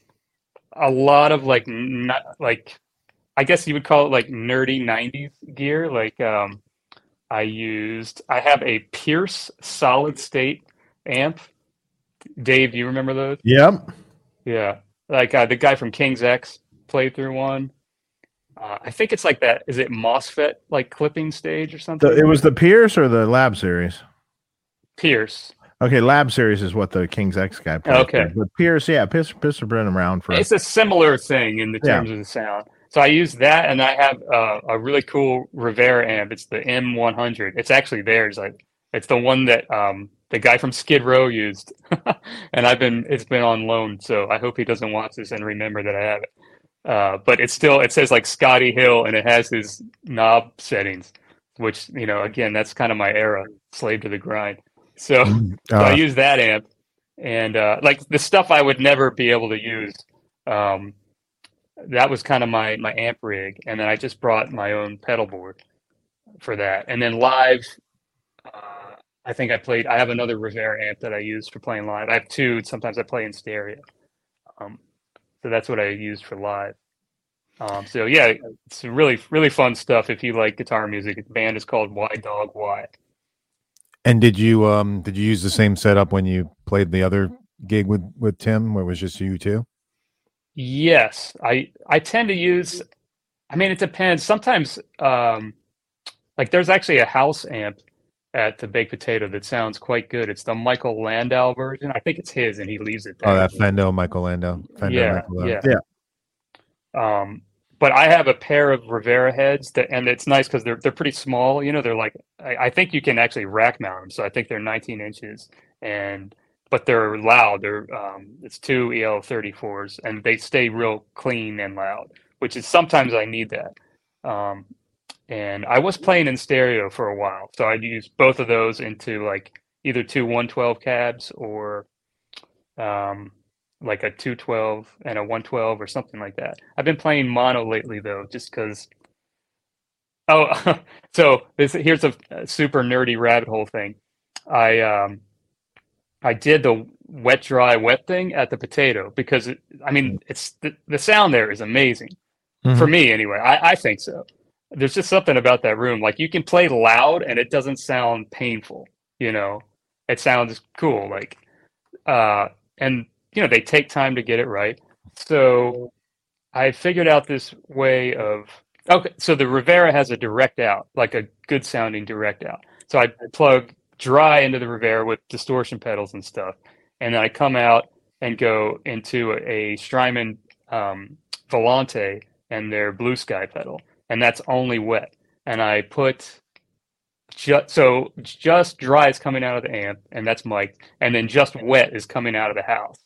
a lot of like not like I guess you would call it like nerdy '90s gear. Like um, I used I have a Pearce solid state amp. Dave, do you remember those? Yep. Yeah, like uh, the guy from King's X played through one. Uh, I think it's like that. Is it MOSFET like clipping stage or something? The, it was the Pearce or the Lab series. Pearce. Okay, Lab series is what the King's X guy. plays Okay. with. but Pearce, yeah, Pearce, Pearce has been around for. It's a similar thing in the Yeah. terms of the sound. So I use that, and I have uh, a really cool Rivera amp. It's the M100. It's actually theirs. Like it's the one that um, the guy from Skid Row used, and I've been it's been on loan. So I hope he doesn't watch this and remember that I have it. Uh, but it's still it says like Scotti Hill, and it has his knob settings, which you know again that's kind of my era, slave to the grind. So. So I Uh, use that amp, and uh, like the stuff I would never be able to use. Um, that was kind of my my amp rig, and then I just brought my own pedal board for that. And then live, uh, I think I played. I have another Rivera amp that I use for playing live. I have two. Sometimes I play in stereo. Um, so that's what I used for live. Um, so yeah, it's really really fun stuff. If you like guitar music, the band is called Why Dog Why. and did you um did you use the same setup when you played the other gig with with Tim, where it was just you two? Yes, I I tend to use. I mean, it depends. Sometimes, um, like there's actually a house amp at the Baked Potato that sounds quite good. It's the Michael Landau version. I think it's his, and he leaves it there. Oh, that Fendo Michael Landau. Fender yeah, Michael Landau. yeah, Um, but I have a pair of Rivera heads that, and it's nice because they're they're pretty small. You know, they're like I, I think you can actually rack mount them. So I think they're 19 inches, and but they're loud. They're um, it's two EL 34s, and they stay real clean and loud, which is sometimes I need that. Um, and I was playing in stereo for a while, so I'd use both of those into like either two 112 cabs or um, like a 212 and a 112 or something like that. I've been playing mono lately though, just because. Oh, so this here's a super nerdy rabbit hole thing. I um, I did the wet dry wet thing at the potato because it, I mean it's the, the sound there is amazing for me anyway. I, I think so. There's just something about that room. Like you can play loud and it doesn't sound painful. You know, it sounds cool. Like, uh, and you know they take time to get it right. So I figured out this way of okay. So the Rivera has a direct out, like a good sounding direct out. So I plug dry into the Rivera with distortion pedals and stuff, and then I come out and go into a Strymon um, Volante and their Blue Sky pedal, and that's only wet. And I put just so just dry is coming out of the amp, and that's mic, and then just wet is coming out of the house.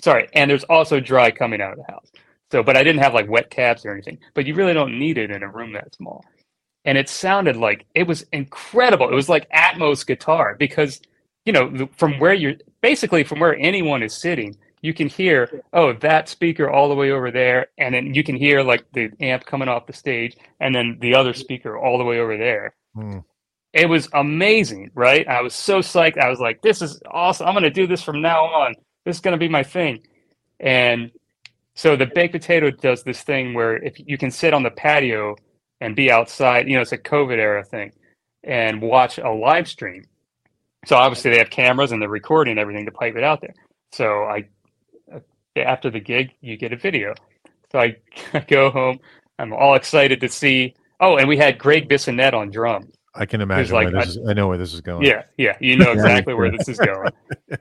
Sorry, and there's also dry coming out of the house. So, but I didn't have like wet caps or anything. But you really don't need it in a room that small. And it sounded like it was incredible. It was like Atmos guitar because you know from where you're basically from where anyone is sitting, you can hear oh that speaker all the way over there, and then you can hear like the amp coming off the stage, and then the other speaker all the way over there Hmm. it was amazing, right? I was so psyched. I was like, this is awesome. I'm going to do this from now on. This is going to be my thing. And so the baked potato does this thing where if you can sit on the patio and be outside, you know, it's a COVID era thing and watch a live stream. So obviously they have cameras and they're recording everything to pipe it out there. So I, after the gig, you get a video. So I, I go home. I'm all excited to see. Oh, and we had Greg Bissonette on drums. I can imagine like where this is. I know where this is going. Yeah, yeah, you know exactly where this is going.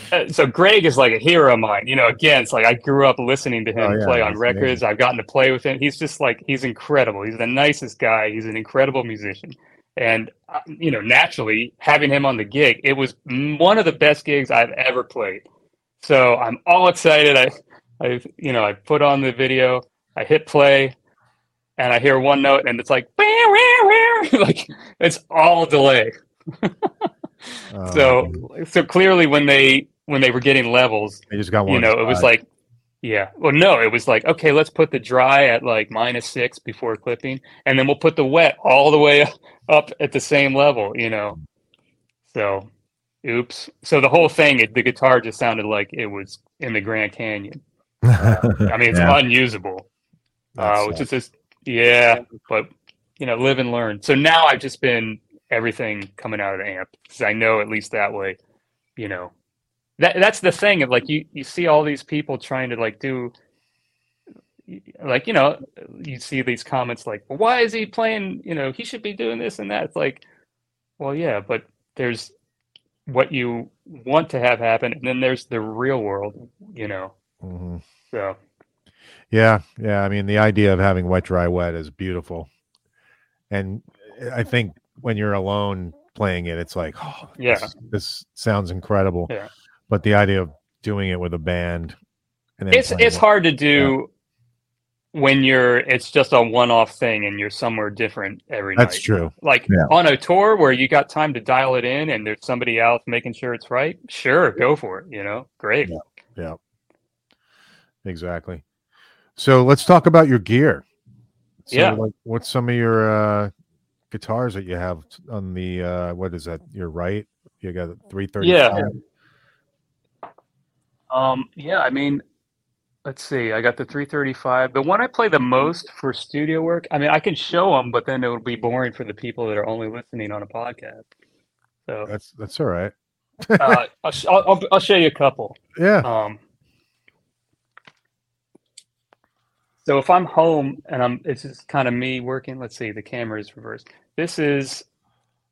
so Greg is like a hero of mine. You know, again, it's like I grew up listening to him Oh, yeah, play on records. I've gotten to play with him. He's just like he's incredible. He's the nicest guy. He's an incredible musician. And uh, you know, naturally, having him on the gig, it was one of the best gigs I've ever played. So I'm all excited. I, I, you know, I put on the video. I hit play, and I hear one note, and it's like, like it's all delay. So, so clearly, when they when they were getting levels, they just got one. you know, it was like, yeah. Well, no, it was like, okay, let's put the dry at like minus six before clipping, and then we'll put the wet all the way up at the same level, you know. So, oops. So the whole thing, it, the guitar just sounded like it was in the Grand Canyon. I mean, it's Yeah. unusable, uh, which is just, yeah, but you know, live and learn. So now I've just been everything coming out of the amp because I know at least that way, you know, that that's the thing. of, Like you, you see all these people trying to like do, like you know, you see these comments like, well, "Why is he playing? You know, he should be doing this and that." It's like, well, yeah, but there's what you want to have happen, and then there's the real world, you know. Mhm. So Yeah, yeah. I mean, the idea of having wet, dry, wet is beautiful, and I think when you're alone playing it, it's like, oh, Yeah. this, this sounds incredible. Yeah. But the idea of doing it with a band, it's it's it- hard to do when you're it's just a one-off thing and you're somewhere different every That's night. That's true. Like Yeah. on a tour where you got time to dial it in and there's somebody else making sure it's right. Sure, go for it. You know, great. Yeah. Exactly. So let's talk about your gear. So, Yeah. Like, what's some of your uh, guitars that you have on the uh, what is that? Your right? You got three thirty. Yeah. Um, yeah, I mean, let's see. I got the 335. The one I play the most for studio work. I mean, I can show them, but then it would be boring for the people that are only listening on a podcast. So That's that's all right. uh, I'll, I'll, I'll, I'll show you a couple. Yeah. Um, so if I'm home and I'm, it's just kind of me working. Let's see, the camera is reversed. This is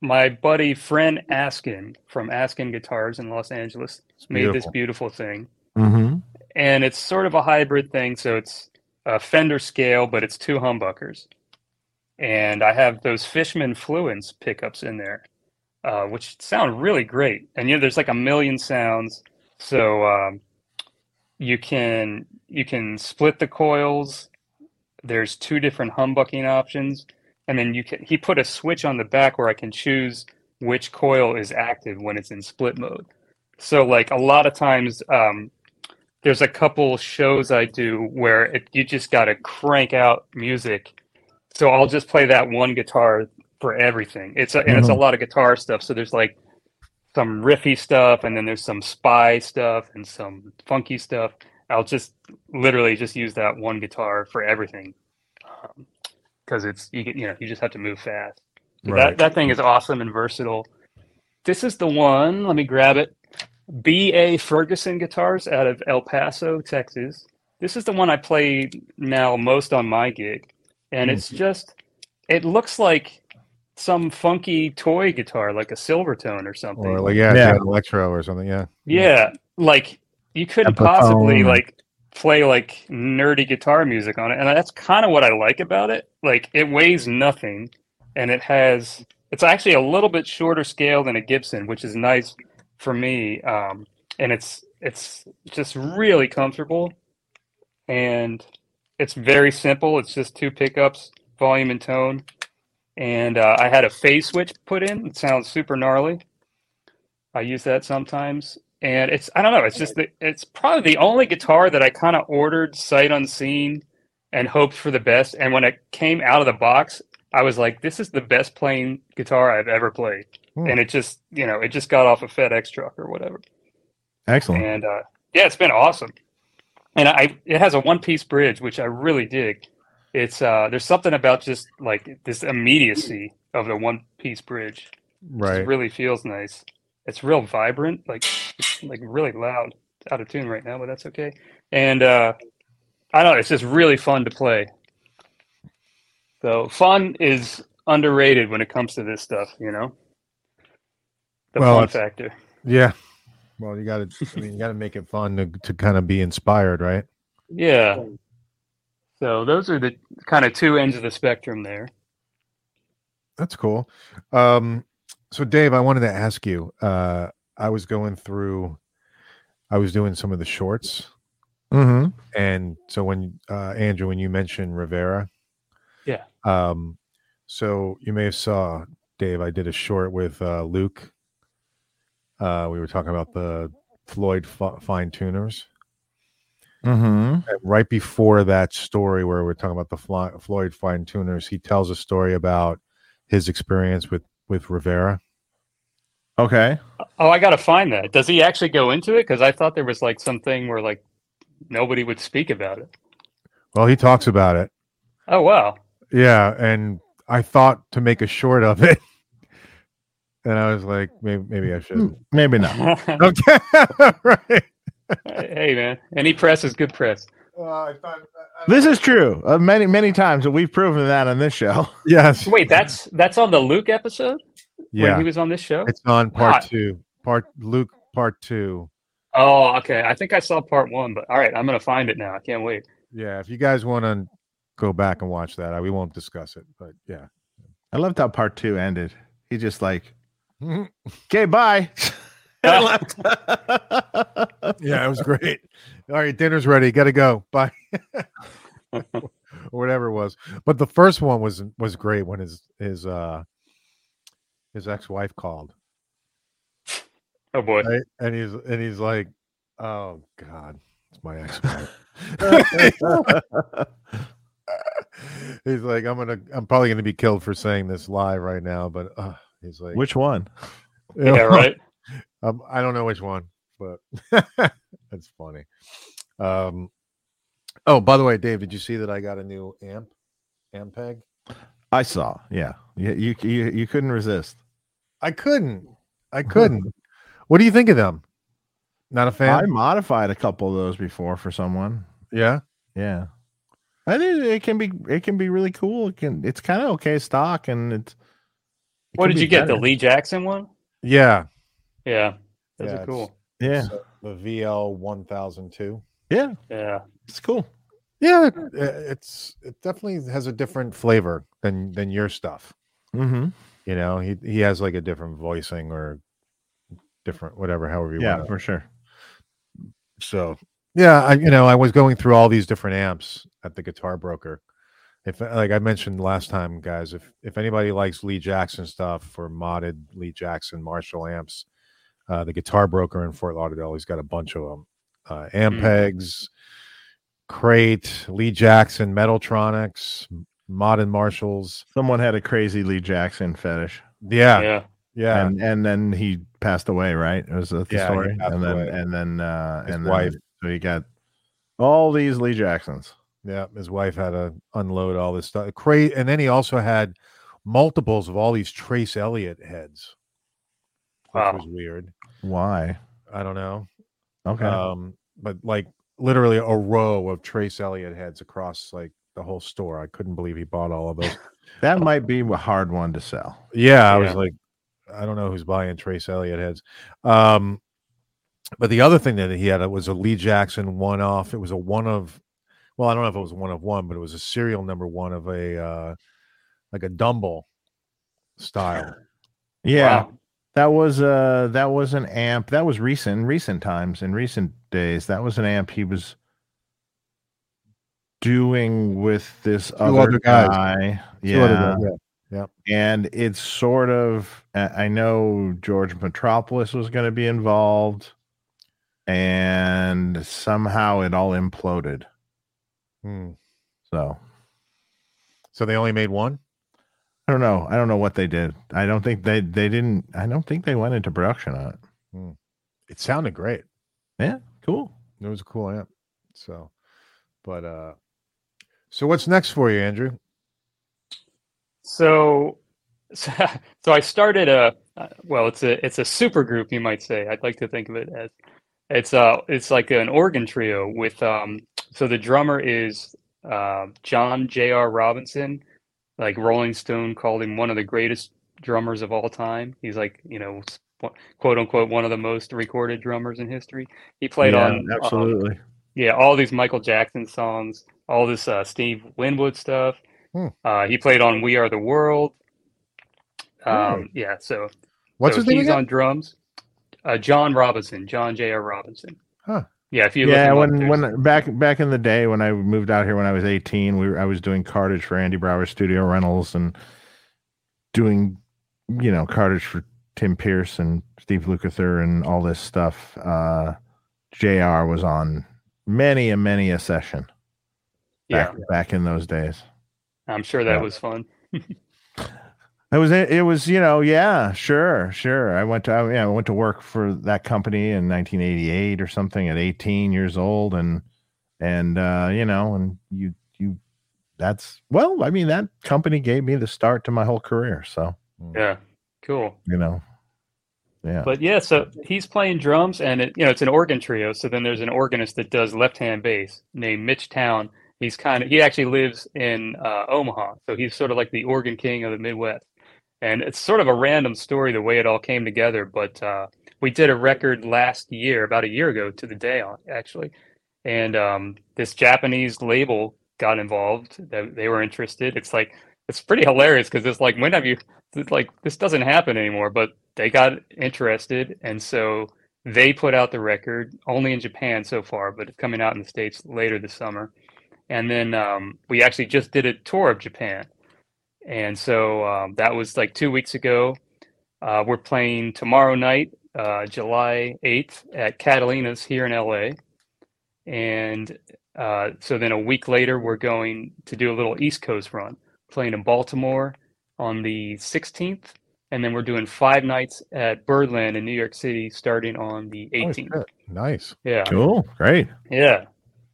my buddy friend Askin from Askin Guitars in Los Angeles. It's Made this beautiful. beautiful thing, Mm-hmm. and it's sort of a hybrid thing. So it's a Fender scale, but it's two humbuckers, and I have those Fishman Fluence pickups in there, uh, which sound really great. And you know, there's like a million sounds, so um, you can you can split the coils. There's two different humbucking options, and then you can. He put a switch on the back where I can choose which coil is active when it's in split mode. So like a lot of times, um, there's a couple shows I do where it, you just got to crank out music. So I'll just play that one guitar for everything. It's a, and it's a lot of guitar stuff. So there's like some riffy stuff, and then there's some spy stuff and some funky stuff. I'll just literally just use that one guitar for everything um, because it's you get you know you just have to move fast. So Right. That that thing is awesome and versatile. This is the one. Let me grab it. B.A. Ferguson guitars out of El Paso, Texas. This is the one I play now most on my gig, and it's mm-hmm. just it looks like some funky toy guitar, like a Silvertone or something. Or like yeah, Yeah. yeah. electro or something. Yeah. Yeah, like you couldn't possibly like play like nerdy guitar music on it, and that's kind of what I like about it. Like it weighs nothing, and it has it's actually a little bit shorter scale than a Gibson, which is nice for me. Um, and it's it's just really comfortable, and it's very simple. It's just two pickups, volume and tone, and uh, I had a phase switch put in. It sounds super gnarly. I use that sometimes, and it's I don't know. It's just the, it's probably the only guitar that I kind of ordered sight unseen and hoped for the best. And when it came out of the box, I was like, "This is the best playing guitar I've ever played." Hmm. And it just you know it just got off a FedEx truck or whatever. Excellent. And uh, yeah, it's been awesome. And I it has a one piece bridge, which I really dig. It's uh there's something about just like this immediacy of the one piece bridge. Right. It really feels nice. It's real vibrant, like like really loud. It's out of tune right now, but that's okay. And uh I don't know, it's just really fun to play. So fun is underrated when it comes to this stuff, you know? The Well, fun factor. Yeah. Well, you got to. I mean, you got to make it fun to to kind of be inspired, right? Yeah. So those are the kind of two ends of the spectrum there. That's cool. Um, so, Dave, I wanted to ask you. Uh, I was going through. I was doing some of the shorts, Mm-hmm. and so when uh, Andrew, when you mentioned Rivera, Yeah. Um, so you may have saw Dave. I did a short with uh, Luke. Uh, we were talking about the Floyd fine tuners. Mm-hmm. right before that story where we're talking about the Fly- Floyd fine tuners, he tells a story about his experience with with Rivera. Okay. Oh, I got to find that. Does he actually go into it? Because I thought there was like something where like nobody would speak about it. Well, he talks about it. Oh wow. Yeah, and I thought to make a short of it, and I was like, maybe maybe I should. Hmm, maybe not. Okay, right. hey man, any press is good press. I thought, This is true. Uh, many many times and we've proven that on this show. yes. Wait, that's that's on the Luke episode when Yeah, he was on this show. it's on part Ah. two. Part Luke, part two. Oh, okay. I think I saw part one, but all right, I'm gonna find it now. I can't wait. Yeah, if you guys want to go back and watch that, I, we won't discuss it, but yeah. I loved how part two ended. He just like, okay, bye. yeah, it was great. All right, dinner's ready. Got to go. Bye. or whatever it was. But the first one was was great when his his uh his ex-wife called. Oh boy. Right? And he's and he's like, "Oh god, it's my ex-wife." he's like, "I'm going to I'm probably going to be killed for saying this live right now, but uh, he's like, Which one? Yeah, right. Um, I don't know which one, but that's funny. Um, oh, by the way, Dave, did you see that I got a new amp, Ampeg? I saw. Yeah. You you you, you couldn't resist. I couldn't. I couldn't. what do you think of them? Not a fan. I modified a couple of those before for someone. yeah. Yeah. I think it can be it can be really cool. It can it's kind of okay stock and it's it What did you get? The. Lee Jackson one? Yeah. Yeah, those Yeah, are cool. Yeah. So the VL one thousand two. Yeah. Yeah, It's cool. Yeah, it, it's it definitely has a different flavor than than your stuff. Mm-hmm. You know, he he has like a different voicing or different whatever, however you Yeah, want. for sure. So yeah, I you know I was going through all these different amps at the Guitar Broker. If like I mentioned last time, guys, if if anybody likes Lee Jackson stuff or modded Lee Jackson Marshall amps, uh, the Guitar Broker in Fort Lauderdale, he's got a bunch of them. Uh, Ampegs, Crate, Lee Jackson, Metaltronix, Modern Marshalls. Someone had a crazy Lee Jackson fetish. Yeah, yeah. yeah, And and then he passed away, right? Was that the Yeah, story? passed And then away. and then uh His and wife. then so he got all these Lee Jacksons. yeah. His wife had to unload all this stuff. Crate, and then he also had multiples of all these Trace Elliot heads, which Wow. was weird. Why? I don't know. Okay. Um, but like literally a row of Trace Elliot heads across like the whole store. I couldn't believe he bought all of those. that might be a hard one to sell. yeah, I was like, I don't know who's buying Trace Elliot heads. Um, but the other thing that he had was a Lee Jackson one off. It was a one of, well, I don't know if it was one of one, but it was a serial number one of a uh, like a Dumble style. Yeah. Wow. That was uh that was an amp. That was recent, recent times, in recent days. That was an amp he was doing with this other, other guy. Two other Yeah. yeah. And it's sort of I I know George Metropoulos was going to be involved and somehow it all imploded. Hmm. So, So they only made one. I don't know. I don't know what they did. I don't think they they didn't I don't think they went into production on it. It sounded great. Yeah, cool. It was a cool amp. So, but uh, so what's next for you, Andrew? So, so, so I started a uh, well, it's a it's a super group, you might say. I'd like to think of it as it's uh it's like an organ trio with um. So the drummer is uh, John J.R. Robinson, like Rolling Stone called him one of the greatest drummers of all time. He's like you know quote unquote one of the most recorded drummers in history. He played Yeah, on um, absolutely. yeah, all these Michael Jackson songs, all this uh, Steve Winwood stuff. Hmm. Uh, he played on We Are the World. Um, Really? Yeah, so What's so his name he's again? on drums. Uh, John Robinson, John J. R. Robinson. Huh. Yeah, if you yeah, when when back back in the day when I moved out here when I was 18, we were, I was doing cartage for Andy Brauer Studio Rentals and doing you know cartage for Tim Pierce and Steve Lukather and all this stuff. Uh, Jr. was on many and many a session yeah, back back in those days. I'm sure that Yeah. was fun. It was it was you know yeah sure sure I went to I, yeah I went to work for that company in 1988 or something at 18 years old and and uh, you know and you you that's well I mean that company gave me the start to my whole career so Yeah, cool. you know yeah But yeah, so he's playing drums, and it, you know it's an organ trio. So then there's an organist that does left-hand bass named Mitch Towne. He's kind of he actually lives in uh, Omaha, so he's sort of like the organ king of the Midwest. And it's sort of a random story the way it all came together. But uh, we did a record last year, about a year ago to the day, on actually, and um, this Japanese label got involved. that they were interested. It's like it's pretty hilarious because it's like when have you like this doesn't happen anymore but they got interested and so they put out the record only in japan so far but it's coming out in the states later this summer and then um, we actually just did a tour of japan and so um, that was like two weeks ago uh, we're playing tomorrow night uh, july 8th at catalina's here in la and uh, so then a week later we're going to do a little east coast run playing in baltimore on the 16th, and then we're doing five nights at Birdland in New York City starting on the Oh, 18th. shit. nice. yeah, cool great yeah,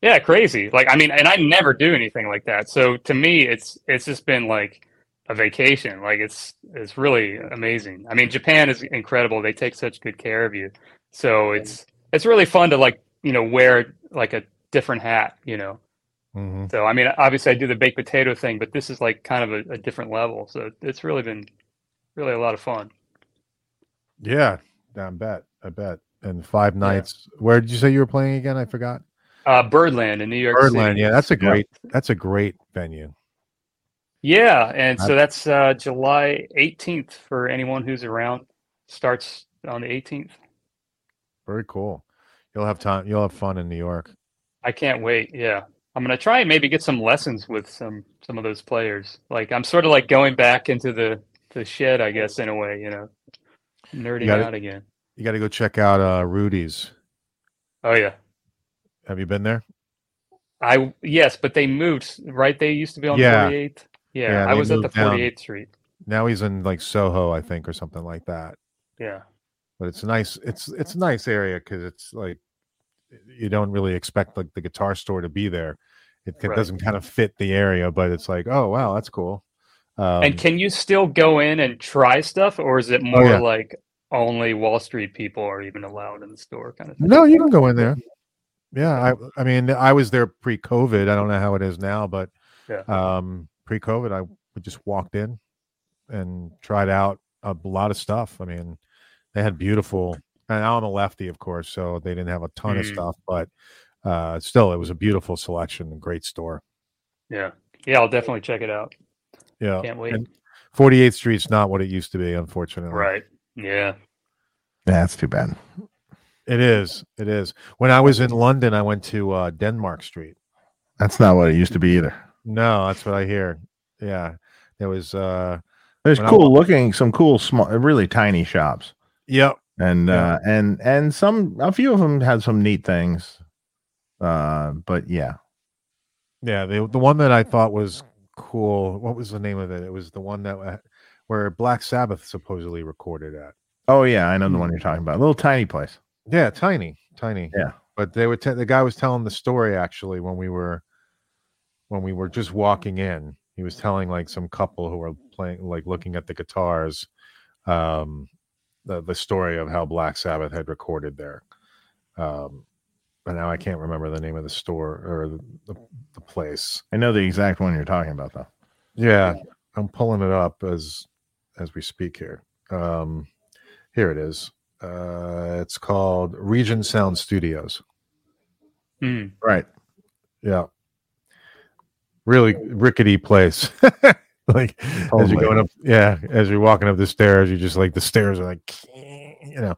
yeah, crazy. Like I mean, and I never do anything like that. So to me, it's it's just been like a vacation. Like it's it's really amazing. I mean, Japan is incredible. They take such good care of you. So it's it's really fun to like you know wear like a different hat. You know. hmm So I mean, obviously I do the baked potato thing, but this is like kind of a, a different level. So it's really been really a lot of fun. Yeah, I bet. I bet. And five nights. Where did you say you were playing again? I forgot. Uh, Birdland in New York Birdland. City. Yeah, that's a Yeah. great. That's a great venue. Yeah, and so that's uh, July 18th for anyone who's around. Starts on the 18th. Very cool. You'll have time. You'll have fun in New York. I can't wait. Yeah, I'm gonna try and maybe get some lessons with some some of those players. Like I'm sort of like going back into the the shed, I guess, in a way. You know, nerding gotta- out again. You got to go check out uh, Rudy's. Oh yeah. Have you been there? I yes, but they moved right. They used to be on Yeah. 48th. Yeah, Yeah, I was at the moved down. 48th Street. Now he's in like Soho, I think, or something like that. Yeah, But it's nice. It's it's a nice area because it's like you don't really expect like the guitar store to be there. It, c- Right. doesn't kind of fit the area, but it's like, oh wow, that's cool. Um, and can you still go in and try stuff, or is it more Oh, yeah. like only Wall Street people are even allowed in the store, kind of thing? No, you can go in there. Yeah, I I mean I was there pre-COVID. I don't know how it is now, but Yeah. um pre-COVID I we just walked in and tried out a lot of stuff. I mean, they had beautiful and I'm a lefty, of course, so they didn't have a ton of Mm. stuff, but uh still it was a beautiful selection and great store. Yeah, yeah, I'll definitely check it out. Yeah. Can't wait. And 48th Street's not what it used to be, unfortunately. Right? Yeah. yeah that's too bad It is. It is. When I was in London, I went to uh Denmark Street. that's not what it used to be either No, that's what I hear. Yeah. There was uh there's cool looking some cool small really tiny shops yep. and Yeah. uh and and some a few of them had some neat things uh but yeah Yeah, the the one that I thought was cool. What was the name of it? It was the one that uh, where Black Sabbath supposedly recorded at. oh yeah i know the one you're talking about a little tiny place Yeah, tiny, tiny. Yeah. But they were te- the guy was telling the story actually when we were when we were just walking in. He was telling like some couple who were playing like looking at the guitars um the the story of how Black Sabbath had recorded there. Um but now I can't remember the name of the store or the, the, the place. i know the exact one you're talking about though Yeah, I'm pulling it up as as we speak here. Um, here it is. Uh, it's called Regent Sound Studios. Mm. Right. Yeah. Really rickety place. like as you're going up, yeah, as you're walking up the stairs, you just like the stairs are like, you know,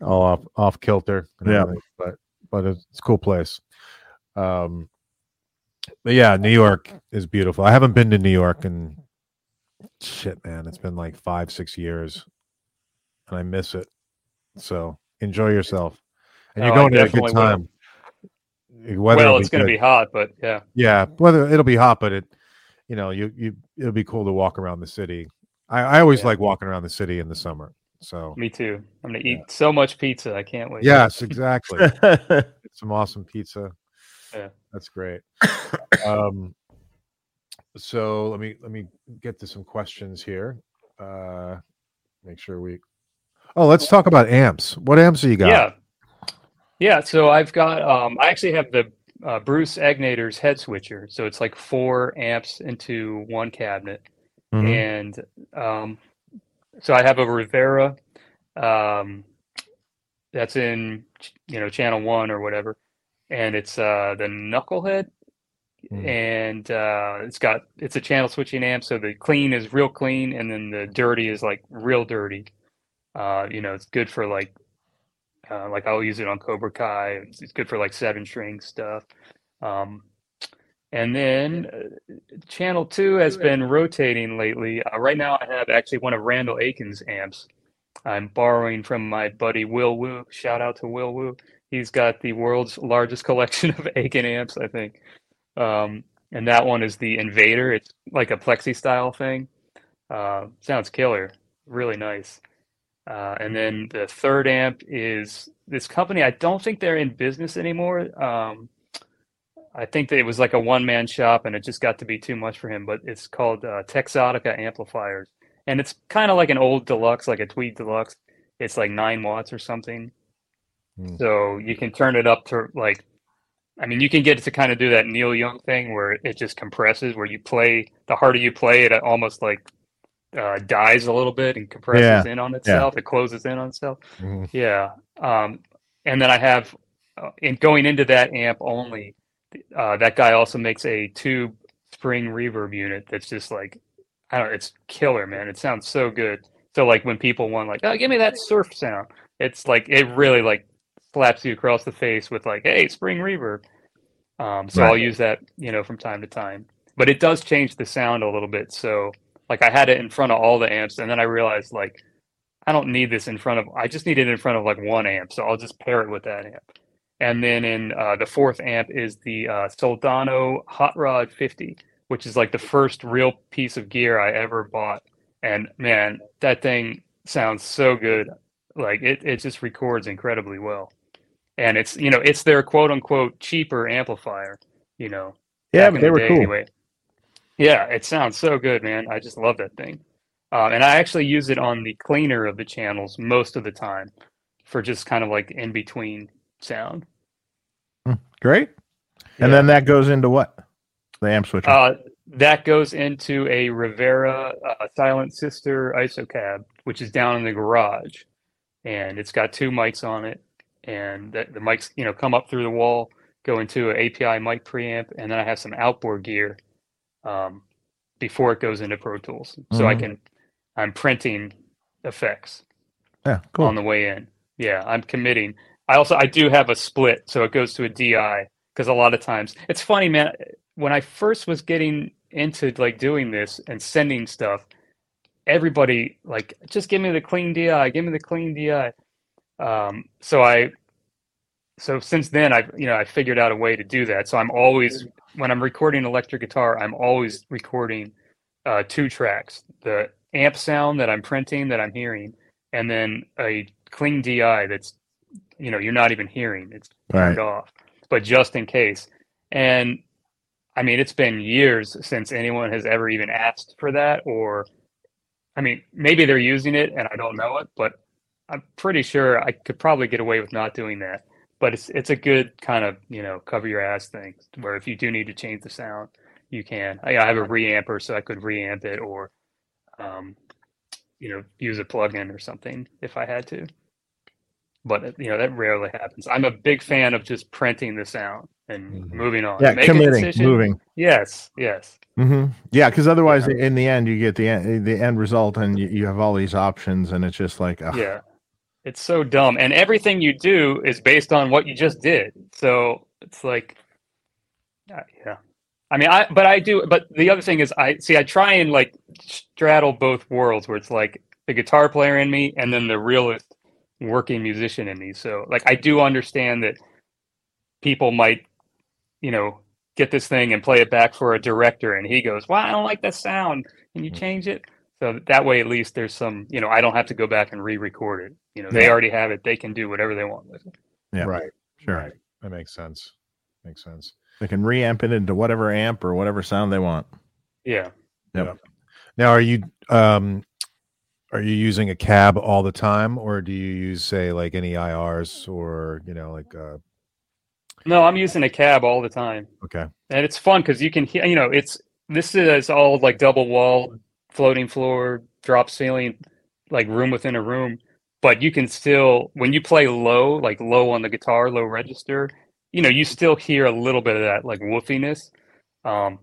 all off off kilter. Yeah. everything, but but it's, cool place. Um, but yeah, New York is beautiful. I haven't been to New York in shit, man. It's been like five, six years, and I miss it. So enjoy yourself, and you're Oh, going at a good time. will. Time. Weather well, it's going to be hot, but yeah. Yeah, whether it'll be hot, but it, you know, you you it'll be cool to walk around the city. I, I always Yeah. like walking around the city in the summer. So Me too. I'm going to eat so much pizza. I can't wait. yes, exactly. Some awesome pizza. Yeah. that's great. um, so let me let me get to some questions here. Uh, make sure we. Oh, let's talk about amps. What amps do you got? Yeah. Yeah. So I've got, um, I actually have the uh, Bruce Egnater's head switcher. So it's like four amps into one cabinet. Mhm. And um, so I have a Rivera um, that's in, you know, channel one or whatever. And it's uh, the Knucklehead. Hmm. And uh, it's got, it's a channel switching amp. So the clean is real clean. And then the dirty is like real dirty. Uh, you know, it's good for like, uh, like I'll use it on Cobra Kai. It's, it's good for like seven string stuff. Um, and then uh, channel two has been rotating lately. Uh, right now, I have actually one of Randall Aiken's amps. I'm borrowing from my buddy Will Woo. Shout out to Will Woo. He's got the world's largest collection of Aiken amps, I think. Um, and that one is the Invader. It's like a plexi style thing. Uh, sounds killer. Really nice. Uh, and then the third amp is this company. I don't think they're in business anymore. Um, I think that it was like a one man shop and it just got to be too much for him. But it's called uh, Texotica Amplifiers. And it's kind of like an old deluxe, like a Tweed Deluxe. It's like nine watts or something. Hmm. So you can turn it up to like, I mean, you can get it to kind of do that Neil Young thing where it just compresses, where you play, the harder you play it almost like uh, dies a little bit and compresses in on itself. It closes in on itself. Mhm. Yeah. Um, and then I have, uh, in going into that amp only, uh, that guy also makes a tube spring reverb unit that's just like, I don't it's killer, man. It sounds so good. So like when people want like, oh, give me that surf sound, it's like it really like slaps you across the face with like, hey, spring reverb. Um, so I'll use that, you know, from time to time. But it does change the sound a little bit. So like I had it in front of all the amps, and then I realized like I don't need this in front of. I just need it in front of like one amp, so I'll just pair it with that amp. And then in uh, the fourth amp is the uh, Soldano Hot Rod 50, which is like the first real piece of gear I ever bought. And man, that thing sounds so good. Like it, it just records incredibly well. And it's you know it's their quote unquote cheaper amplifier. You know, yeah, but they the were day cool. Anyway. Yeah, it sounds so good, man. I just love that thing. Um, and I actually use it on the cleaner of the channels most of the time for just kind of like in between sound. Great. And Yeah. then that goes into what? The amp switcher. Uh, that goes into a Rivera uh, Silent Sister ISO cab, which is down in the garage, and it's got two mics on it, and the, the mics, you know, come up through the wall, go into an API mic preamp, and then I have some outboard gear um, before it goes into Pro Tools, so I Mhm. can, I'm printing effects yeah, cool. on the way in. Yeah, I'm committing. I also I do have a split, so it goes to a DI because a lot of times it's funny, man. When I first was getting into like doing this and sending stuff, everybody like just give me the clean DI, give me the clean DI. Um, so I, so since then I've you know I figured out a way to do that. So I'm always when I'm recording electric guitar, I'm always recording uh, two tracks: the amp sound that I'm printing that I'm hearing, and then a clean DI that's you know you're not even hearing. It's turned Right. off but just in case. And I mean it's been years since anyone has ever even asked for that or I mean maybe they're using it and I don't know it but I'm pretty sure I could probably get away with not doing that but it's it's a good kind of you know cover your ass thing where if you do need to change the sound you can I, I have a reamper so I could reamp it or um, you know use a plugin or something if I had to but you know that rarely happens. I'm a big fan of just printing the sound and Mhm. moving on. Yeah, Make committing, moving. Yes, yes, hmm Yeah, because otherwise, in the end, you get the end, the end result, and you, you have all these options, and it's just like, ugh. yeah. It's so dumb, and everything you do is based on what you just did. So it's like, uh, yeah. I mean, I but I do. But the other thing is, I see. I try and like straddle both worlds, where it's like the guitar player in me, and then the realist working musician in me. So like, I do understand that people might, you know, get this thing and play it back for a director, and he goes, "Well, I don't like that sound. Can you change it?" So that way, at least there's some, you know, I don't have to go back and re-record it. You know, they Yeah. already have it; they can do whatever they want with it. Yeah. Right. Sure. Right. That makes sense. Makes sense. They can reamp it into whatever amp or whatever sound they want. Yeah. Yep. Now, are you um, are you using a cab all the time, or do you use, say, like any IRs, or you know, like uh, No, I'm using a cab all the time. okay, and it's fun because you can hear you know it's this is all like double wall floating floor drop ceiling like room within a room but you can still when you play low like low on the guitar low register you know you still hear a little bit of that like woofiness um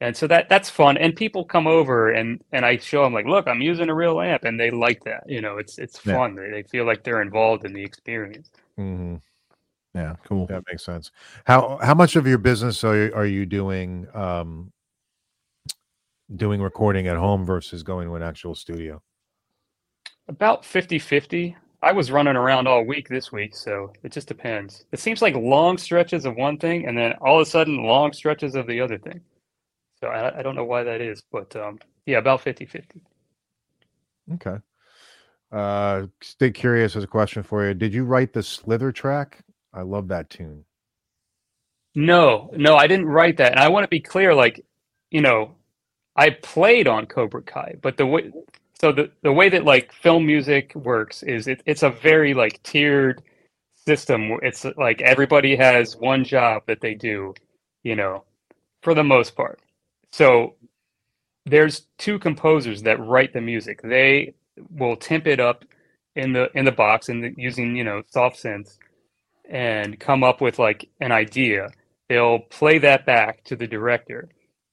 and so that that's fun and people come over and and i show them like look i'm using a real amp and they like that you know it's it's Yeah. fun they, they feel like they're involved in the experience Mm-hmm. Yeah, cool. that makes sense. How how much of your business are you, are you doing um, doing recording at home versus going to an actual studio? About 50 50. I was running around all week this week, so it just depends. It seems like long stretches of one thing and then all of a sudden long stretches of the other thing. So I, I don't know why that is, but um, yeah, about 50 50. Okay. Uh, stay curious as a question for you. Did you write the Slither track? I love that tune. No, no, I didn't write that. And I want to be clear like, you know, I played on Cobra Kai, but the way, so the, the way that like film music works is it, it's a very like tiered system. It's like everybody has one job that they do, you know, for the most part. So there's two composers that write the music. They will temp it up in the in the box and using you know soft synths and come up with like an idea. They'll play that back to the director.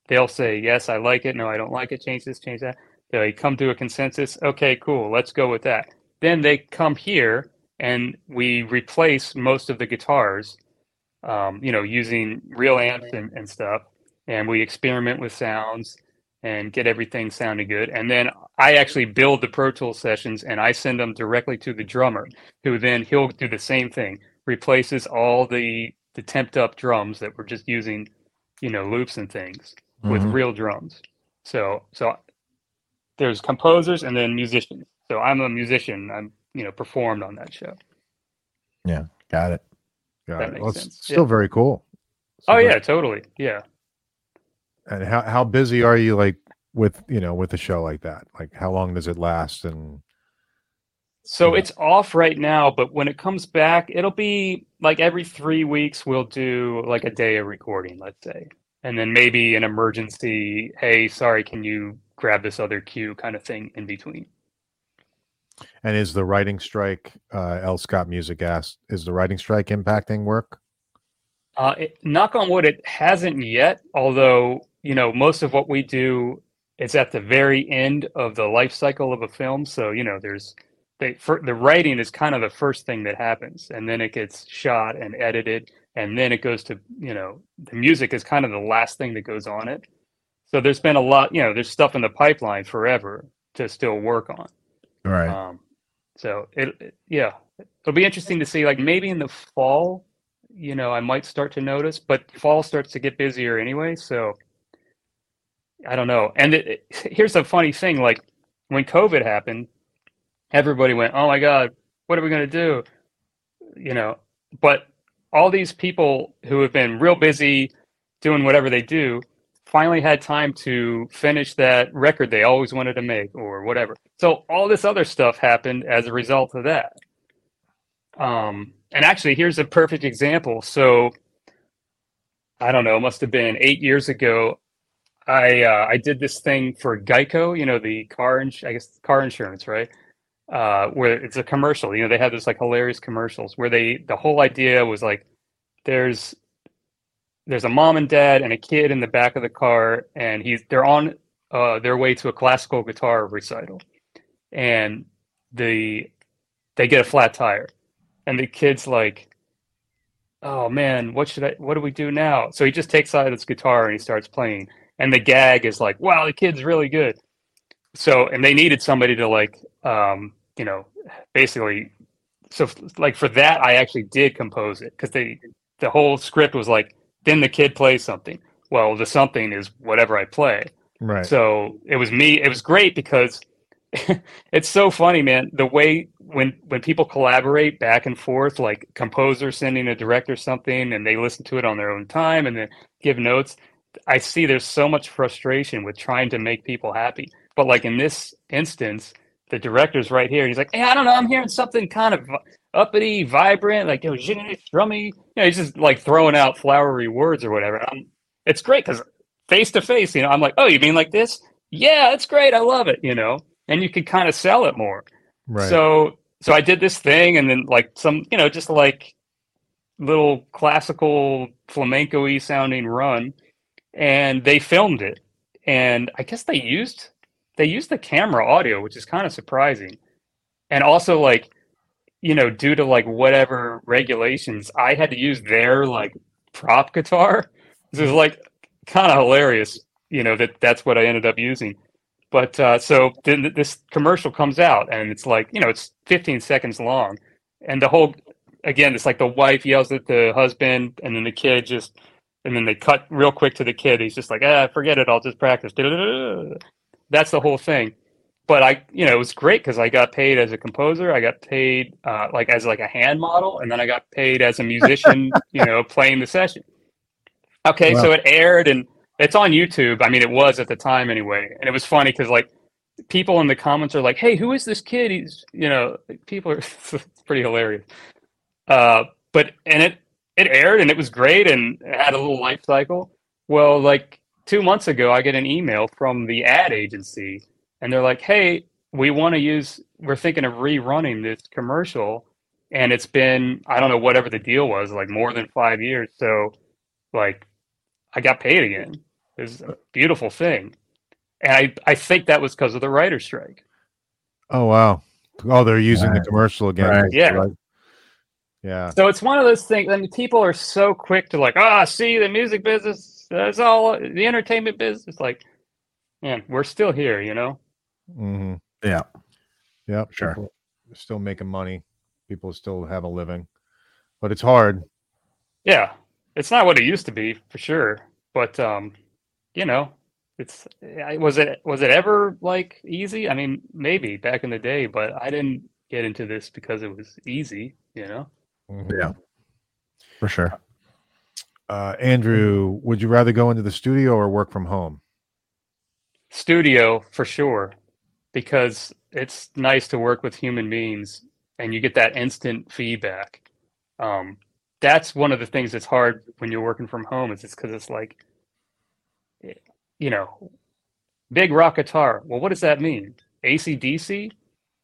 They'll say, "Yes, I like it. No, I don't like it. Change this, change that." They come to a consensus. Okay, cool. Let's go with that. Then they come here and we replace most of the guitars, um, you know, using real amps and, and stuff. And we experiment with sounds and get everything sounding good. And then I actually build the Pro Tools sessions and I send them directly to the drummer, who then he'll do the same thing, replaces all the the temped up drums that we're just using, you know, loops and things with Mhm. real drums. So so there's composers and then musicians. So I'm a musician. I'm you know performed on that show. Yeah, got it. Got That it. makes Well, it's sense. still Yeah. very cool. Oh yeah, totally. Yeah. And how how busy are you like with you know with a show like that? Like how long does it last? And So it's off right now, but when it comes back, it'll be like every three weeks we'll do like a day of recording, let's say. And then maybe an emergency, hey, sorry, can you grab this other cue kind of thing in between. and is the writing strike? Uh, L. Scott Music asked, is the writing strike impacting work? Uh, it, knock on wood, it hasn't yet. Although you know, most of what we do is at the very end of the life cycle of a film. So you know, there's they, for, the writing is kind of the first thing that happens, and then it gets shot and edited, and then it goes to you know, the music is kind of the last thing that goes on it. So there's been a lot, you know, there's stuff in the pipeline forever to still work on. right Um, so it, it- yeah, it'll be interesting to see. Like maybe in the fall, you know, I might start to notice, but fall starts to get busier anyway. So I don't know. And it, it- here's a funny thing: like when COVID happened, everybody went, "Oh my God, what are we going to do?" You know, but all these people who have been real busy doing whatever they do finally had time to finish that record they always wanted to make or whatever. So all this other stuff happened as a result of that. Um, and actually, here's a perfect example. So I don't know, must have been eight years ago. I uh, I did this thing for Geico, you know, the car, ins- I guess car insurance, right? Uh, where it's a commercial. You know, they have this like hilarious commercials where they the whole idea was like there's there's a mom and dad and a kid in the back of the car, and he's they're on uh, their way to a classical guitar recital, and the they get a flat tire, and the kid's like, "Oh man, what should I? What do we do now?" So he just takes out his guitar and he starts playing, and the gag is like, "Wow, the kid's really good." So, and they needed somebody to like, um, you know, basically, so like for that, I actually did compose it because they the whole script was like, then the kid plays something. Well, the something is whatever I play. Right. So it was me. It was great because it's so funny, man. The way when when people collaborate back and forth, like composer sending a director something and they listen to it on their own time and then give notes. I see there's so much frustration with trying to make people happy. But like in this instance, the director's right here. He's like, hey, I don't know, I'm hearing something kind of uppity, vibrant, like you know, strummy. You know, he's just like throwing out flowery words or whatever. I'm, it's great because face to face, you know, I'm like, oh, you mean like this? Yeah, it's great. I love it. You know, and you can kind of sell it more. right. So so I did this thing, and then like some, you know, just like little classical flamenco-y sounding run, and they filmed it. And I guess they used they use the camera audio, which is kind of surprising. And also like, you know, due to like whatever regulations, I had to use their like prop guitar. This is like kind of hilarious, you know, that that's what I ended up using. But uh, so then this commercial comes out, and it's like you know it's 15 seconds long, and the whole again it's like the wife yells at the husband, and then the kid just, and then they cut real quick to the kid. He's just like, ah, forget it, I'll just practice. That's the whole thing. But I, you know, it was great because I got paid as a composer. I got paid uh, like as like a hand model, and then I got paid as a musician, you know, playing the session. Okay, Wow. so it aired and it's on YouTube. I mean, it was at the time anyway, and it was funny because like people in the comments are like, "Hey, who is this kid?" He's you know, people are it's pretty hilarious. Uh, but and it it aired and it was great and it had a little life cycle. Well, like two months ago, I get an email from the ad agency, and they're like, "Hey, we want to use. We're thinking of rerunning this commercial." And it's been, I don't know, whatever the deal was, like more than five years. So, like, I got paid again. It was a beautiful thing. And I, I think that was because of the writer's strike. oh wow. Oh, they're using the commercial again. Right. Yeah. Right. Yeah. So it's one of those things. I mean, people are so quick to like, ah, see, the music business, that's all the entertainment business. Like, man, we're still here, you know? hmm Yeah. Yep. Sure. People still making money. People still have a living, but it's hard. Yeah. It's not what it used to be for sure. But, um, you know, it's, was it, was it ever like easy? I mean, maybe back in the day, but I didn't get into this because it was easy, you know? Mhm. Yeah. For sure. Uh, Andrew, would you rather go into the studio or work from home? studio for sure because it's nice to work with human beings and you get that instant feedback um, that's one of the things that's hard when you're working from home is it's because it's like eh, you know big rock guitar well what does that mean acdc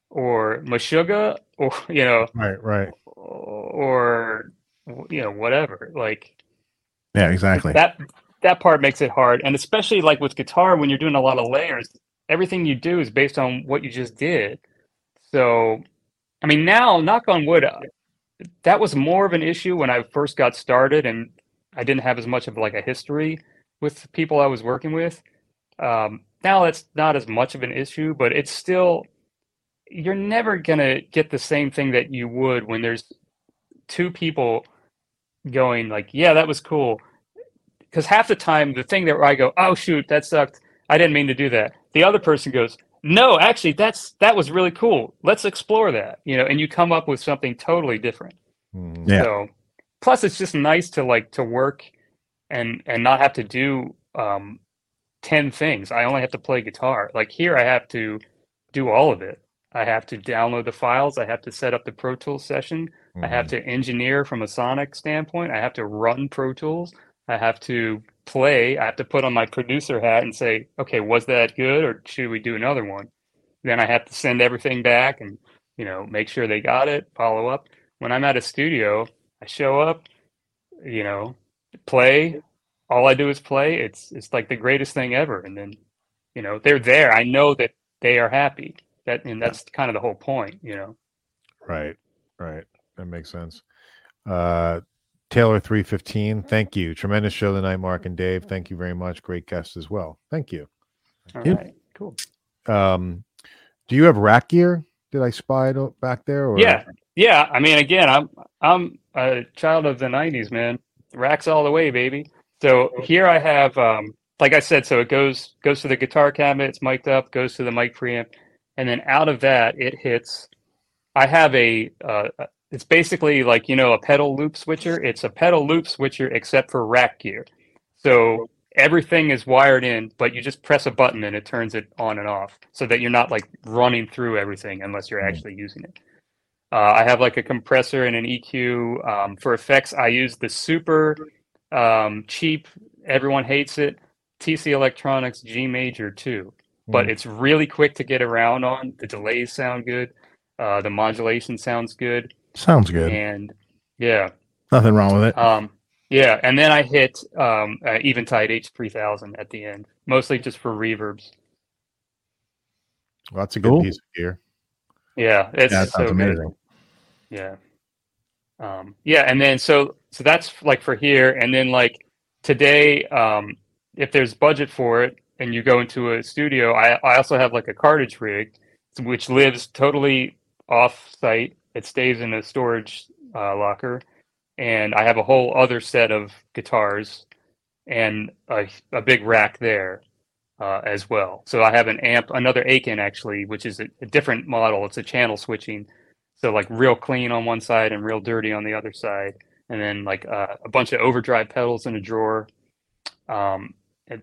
or meshuggah or you know Right. Right. or you know whatever like Yeah, exactly. that that part makes it hard and especially like with guitar when you're doing a lot of layers everything you do is based on what you just did so i mean now knock on wood uh, that was more of an issue when i first got started and i didn't have as much of like a history with people i was working with um, now that's not as much of an issue but it's still you're never gonna get the same thing that you would when there's two people going like yeah that was cool because half the time the thing that I go, oh shoot, that sucked. I didn't mean to do that. The other person goes, no, actually, that's that was really cool. Let's explore that, you know, and you come up with something totally different. Mhm. Yeah. So, plus, it's just nice to like to work and and not have to do um, ten things. I only have to play guitar. Like here, I have to do all of it. I have to download the files. I have to set up the Pro Tools session. I have mm-hmm. to engineer from a sonic standpoint. I have to run Pro Tools. I have to play. I have to put on my producer hat and say, okay, was that good or should we do another one? Then I have to send everything back and you know, make sure they got it, follow up. When I'm at a studio, I show up, you know, play. All I do is play. It's it's like the greatest thing ever. And then, you know, they're there. I know that they are happy. That and that's kind of the whole point, you know. Right. Right. That makes sense. Uh Taylor 315, thank you. Tremendous show tonight, Mark and Dave. Thank you very much. Great guest as well. Thank you. All Yep. right, cool. Um, do you have rack gear? Did I spy it back there? Or? Yeah, yeah. I mean, again, I'm I'm a child of the '90s, man. Racks all the way, baby. So here I have, um, like I said, so it goes goes to the guitar cabinet. It's mic'd up. Goes to the mic preamp, and then out of that, it hits. I have a. Uh, it's basically like you know a pedal loop switcher. It's a pedal loop switcher except for rack gear. So everything is wired in, but you just press a button and it turns it on and off, so that you're not like running through everything unless you're Mm. actually using it. Uh, I have like a compressor and an EQ. Um, for effects, I use the super um, cheap, everyone hates it, TC Electronics G Major 2. But Mm. it's really quick to get around on. The delays sound good. Uh, the modulation sounds good. Sounds good. And yeah, Nothing wrong with it. um, yeah. And then I hit um, uh, Eventide H3000 at the end, mostly just for reverbs. Well, that's a good Cool. piece of gear. Yeah, it's yeah, that so sounds good. amazing. Yeah. Um, yeah, and then so so that's like for here, and then like today, um, if there's budget for it, and you go into a studio, I I also have like a cartridge rig, which lives totally off site. It stays in a storage uh, locker, and I have a whole other set of guitars and a a big rack there uh, as well. So I have an amp, another Aiken actually, which is a, a different model. It's a channel switching, so like real clean on one side and real dirty on the other side, and then like uh, a bunch of overdrive pedals in a drawer um,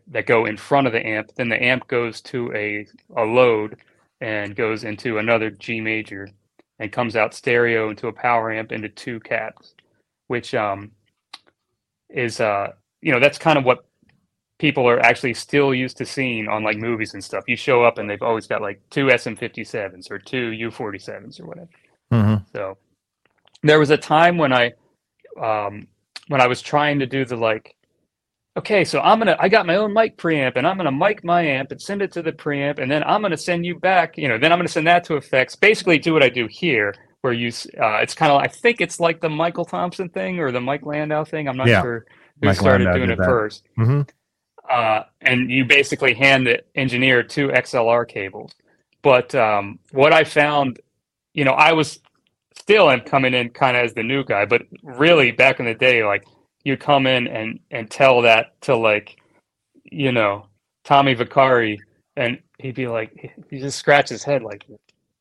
that go in front of the amp. Then the amp goes to a a load and goes into another G major and comes out stereo into a power amp into two cabs, which um, is uh you know that's kind of what people are actually still used to seeing on like movies and stuff. You show up and they've always got like two SM57s or two U47s or whatever. hmm So there was a time when I um when I was trying to do the like okay, so I'm to I got my own mic preamp and I'm to mic my amp and send it to the preamp and then I'm to send you back, you know, then I'm to send that to effects. Basically do what I do here where you uh it's kind of I think it's like the Michael Thompson thing or the Mike Landau thing. I'm not Yeah. sure who Mike started Landau doing it that. first hmm uh, and you basically hand the engineer two XLR cables. But um, what I found, you know, I was still am coming in kind of as the new guy, but really back in the day, like you come in and and tell that to like, you know, Tommy Vicari, and he'd be like, he just scratch his head like,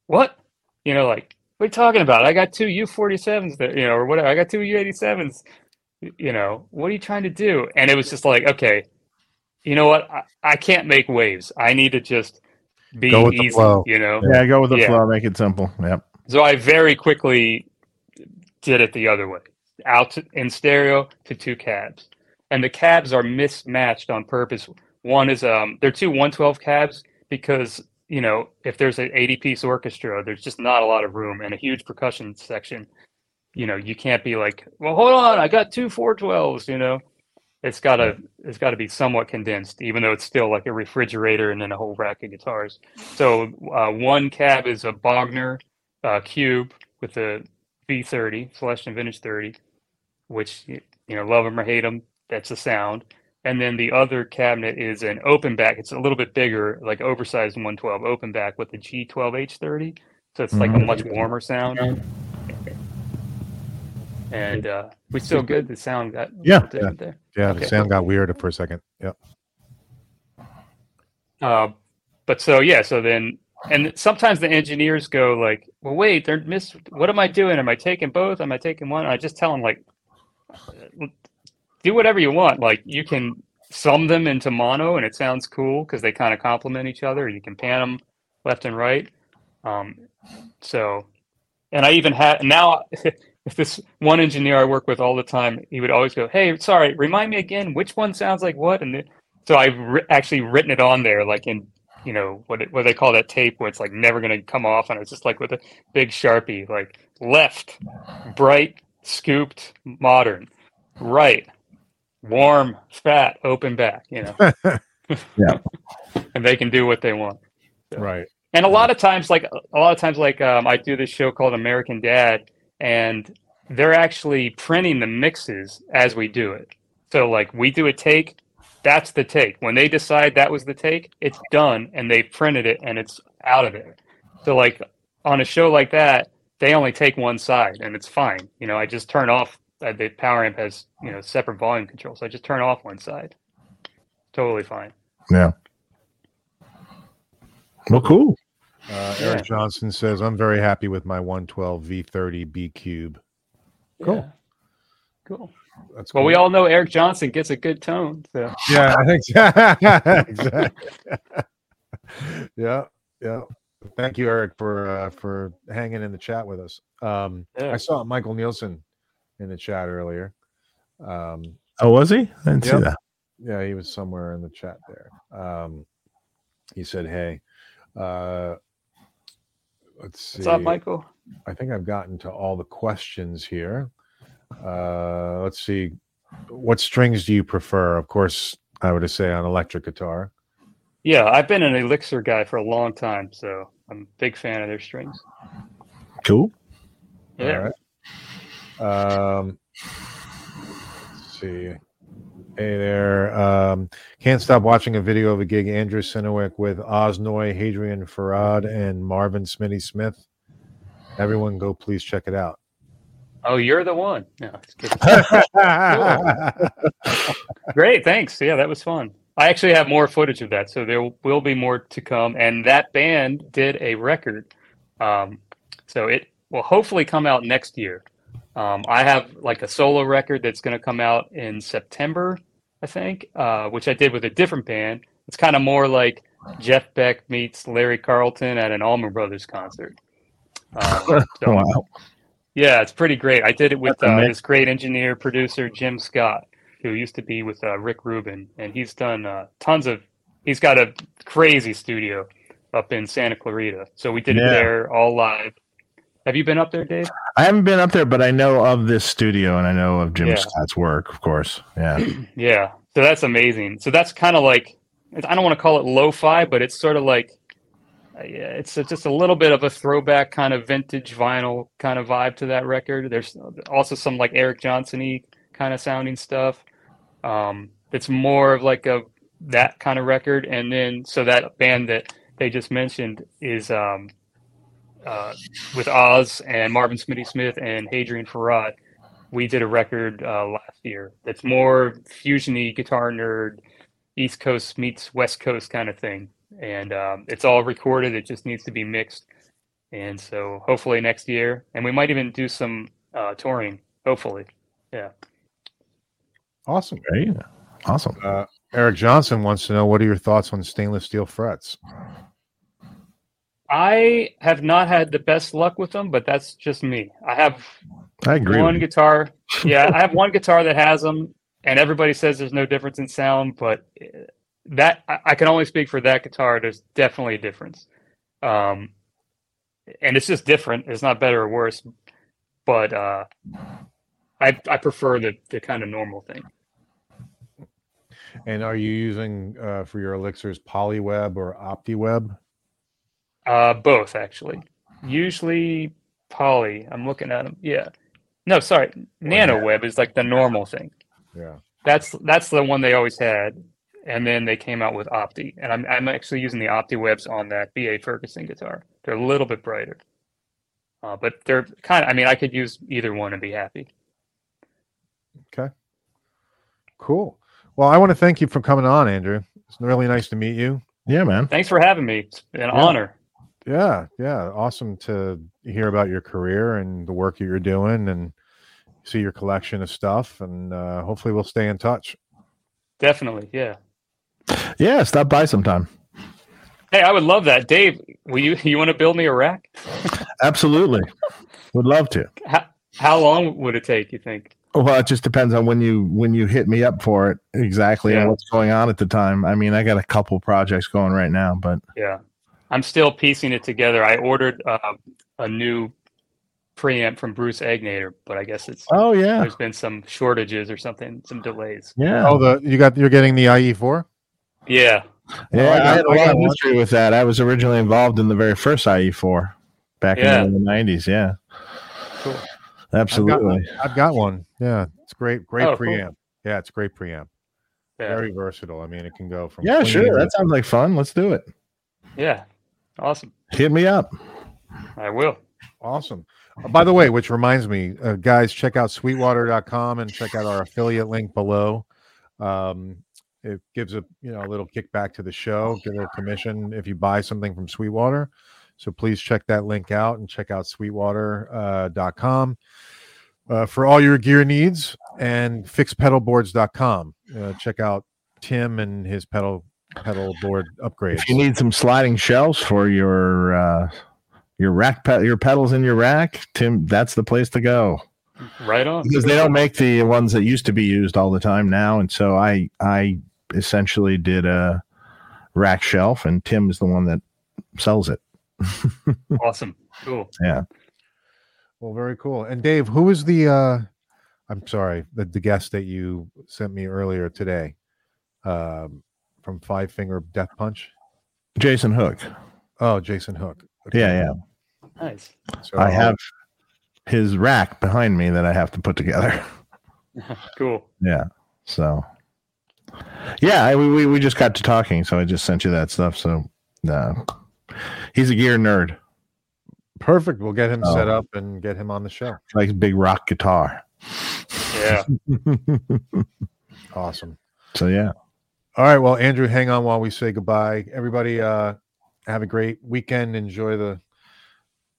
what? You know, like, what are you talking about? I got two U47s that, you know, or whatever. I got two U87s. You know, what are you trying to do? And it was just like, okay, you know what? I, I can't make waves. I need to just be Go with the easy, flow. you know? Yeah, go with the Yeah. flow. Make it simple. Yep. So I very quickly did it the other way, out in stereo to two cabs, and the cabs are mismatched on purpose. One is um, they're two 112 cabs because you know if there's an 80 piece orchestra, there's just not a lot of room and a huge percussion section. You know, you can't be like, well, hold on, I got two 412s. You know, it's gotta it's got to be somewhat condensed, even though it's still like a refrigerator and then a whole rack of guitars. So uh, one cab is a Bogner uh, cube with a V30 Celestion Vintage 30, which you know love them or hate them, that's the sound. And then the other cabinet is an open back. It's a little bit bigger, like oversized 112 open back with the G12H30. So it's like a Mhm. much warmer sound. And uh, we still good. The sound got Yeah. different there. Yeah, the sound got weird for a second. Yep. Uh, but so yeah, so then and sometimes the engineers go like, "Well, wait, they're miss. What am I doing? Am I taking both? Am I taking one?" And I just tell them like, "Do whatever you want. Like you can sum them into mono, and it sounds cool because they kind of complement each other. You can pan them left and right. Um, so, and I even had now." This one engineer I work with all the time, he would always go, "Hey, sorry, remind me again which one sounds like what." And the, so I've actually written it on there, like in you know what it, what they call that tape where it's like never going to come off, and it's just like with a big sharpie, like left, bright, scooped, modern, right, warm, fat, open back. You know. Yeah. and they can do what they want. Right. And a lot of times, like a lot of times, like um, I do this show called American Dad, and they're actually printing the mixes as we do it. So like we do a take, that's the take. When they decide that was the take, it's done, and they printed it, and it's out of there. So like on a show like that, they only take one side, and it's fine. You know, I just turn off. Uh, the power amp has you know separate volume control, so I just turn off one side. Totally fine. Yeah. Well, cool. Uh, Yeah. Eric Johnson says, I'm very happy with my 112 V30 B Cube. Cool. Yeah. Cool. That's Well, we all know Eric Johnson gets a good tone. So. Yeah, I think exactly. yeah, yeah. Thank you, Eric, for uh, for hanging in the chat with us. Um, Yeah. I saw Michael Nielsen in the chat earlier. Um, Oh, was he? I didn't Yep. see that. yeah, he was somewhere in the chat there. Um, he said, "Hey, uh, let's see. What's up, Michael? I think I've gotten to all the questions here. Uh, let's see. What strings do you prefer? Of course, I would say on electric guitar. Yeah, I've been an Elixir guy for a long time, so I'm a big fan of their strings. Cool. Yeah. All right. Um, let's see. Hey there. Um, can't stop watching a video of a gig Andrew Synowiec with Osnoy, Hadrien Feraud, and Marvin Smitty Smith. Everyone go please check it out. Oh, you're the one. No, kidding. Great, thanks. Yeah, that was fun. I actually have more footage of that, so there will be more to come. And that band did a record, um, so it will hopefully come out next year. Um, I have like a solo record that's going to come out in September, I think, uh, which I did with a different band. It's kind of more like Jeff Beck meets Larry Carlton at an Allman Brothers concert. Um, so- wow. yeah, it's pretty great. I did it with uh, this great engineer producer Jim Scott, who used to be with uh, Rick Rubin, and he's done uh, tons of. He's got a crazy studio up in Santa Clarita, so we did Yeah. it there all live. Have you been up there, Dave? I haven't been up there, but I know of this studio and I know of Jim Yeah. Scott's work, of course. Yeah. Yeah, so that's amazing. So that's kind of like I don't want to call it lo-fi, but it's sort of like uh, yeah, it's a- just a little bit of a throwback kind of vintage vinyl kind of vibe to that record. There's also some like Eric Johnson-y kind of sounding stuff. Um, it's more of like a that kind of record, and then so that band that they just mentioned is um, uh, with Oz and Marvin Smitty Smith and Hadrien Feraud. We did a record uh, last year that's more fusiony guitar nerd east coast meets west coast kind of thing. And um, it's all recorded. It just needs to be mixed. And so hopefully next year and we might even do some uh, touring hopefully. Yeah Awesome. Great. Awesome. Uh, Eric Johnson wants to know what are your thoughts on stainless steel frets? i have not had the best luck with them but that's just me i have I agree. one guitar yeah i have one guitar that has them and everybody says there's no difference in sound but uh, that i, I can only speak for that guitar there's definitely a difference um and it's just different it's not better or worse but uh i i prefer the the kind of normal thing And are you using uh, for your elixirs Polyweb or OptiWeb? uh both actually usually poly i'm looking at them yeah no sorry nano web is like the normal thing Yeah. That's that's the one they always had, and then they came out with Opti, and I'm I'm actually using the Opti webs on that BA Ferguson guitar. They're a little bit brighter, uh, but they're kind of. I mean, I could use either one and be happy. Okay. Cool. Well, I want to thank you for coming on, Andrew. It's really nice to meet you. Yeah, man. Thanks for having me. It's an honor. Yeah, yeah. Awesome to hear about your career and the work that you're doing and see your collection of stuff. And uh, hopefully we'll stay in touch. Definitely, yeah. Yeah, stop by sometime. Hey, I would love that, Dave. Will you you want to build me a rack? Absolutely. Would love to. How how long would it take? You think? Well, it just depends on when you when you hit me up for it exactly Yeah. and what's going on at the time. I mean, I got a couple projects going right now, but Yeah, I'm still piecing it together. I ordered uh, a new preamp from Bruce Egnater, but I guess it's oh yeah, there's been some shortages or something, some delays. yeah, Oh, the you got you're getting the IE4. Yeah, yeah. I I, got- had a lot of history with that. I was originally involved in the very first IE4 back Yeah. in the nineties. Yeah, cool. Absolutely. I've got one. Yeah, it's great. Great Oh, cool. preamp. Yeah, it's great preamp. Yeah, Very versatile. I mean, it can go from Yeah, sure. to- That sounds like fun. Let's do it. yeah, awesome. Hit me up. I will. Awesome. Uh, by the way, which reminds me, uh, guys, check out sweetwater.com and check out our affiliate link below. Um, it gives a you know a little kickback to the show, get a little commission if you buy something from Sweetwater. So please check that link out and check out sweetwater.com uh, .com, uh, for all your gear needs and fixpedalboards.com. Uh, check out Tim and his pedal pedal board upgrades. If you need some sliding shelves for your uh, your rack pe- your pedals in your rack, Tim, that's the place to go Right on. because they don't make the ones that used to be used all the time now. And so I I essentially did a rack shelf, and Tim is the one that sells it. Awesome. Cool. Yeah. Well, very cool. And Dave, who is the uh I'm sorry, the, the guest that you sent me earlier today um from Five Finger Death Punch? Jason Hook. Oh, Jason Hook. Yeah, yeah. Nice. So I have his rack behind me that I have to put together. Cool. Yeah. So, yeah, I, we, we we just got to talking, so I just sent you that stuff. So, uh, he's a gear nerd. perfect. We'll get him set Oh. up and get him on the show. Likes big rock guitar. Yeah. Awesome. so yeah, All right. Well, Andrew, hang on while we say goodbye. Everybody, uh, have a great weekend. Enjoy the,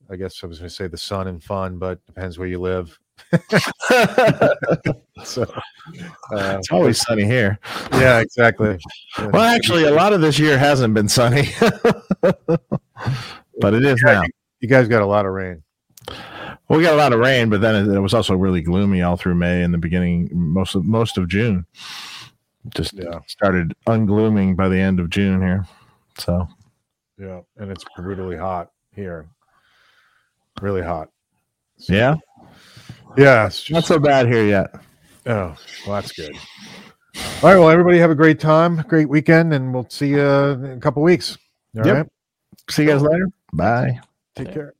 I guess I was going to say the sun and fun, but depends where you live. So, uh, it's always sunny here. yeah, exactly. Well, actually, a lot of this year hasn't been sunny, but it is now. you guys got a lot of rain. Well, we got a lot of rain, but then it, it was also really gloomy all through May and the beginning, most of most of June. Just Yeah. started unglooming by the end of June here. So Yeah, and it's brutally hot here. Really hot. So- yeah, Yeah, it's not so bad here yet. oh, well, that's good. All right, well, everybody have a great time, great weekend, and we'll see you in a couple weeks. All right, Yep. See you guys later. Bye. take care.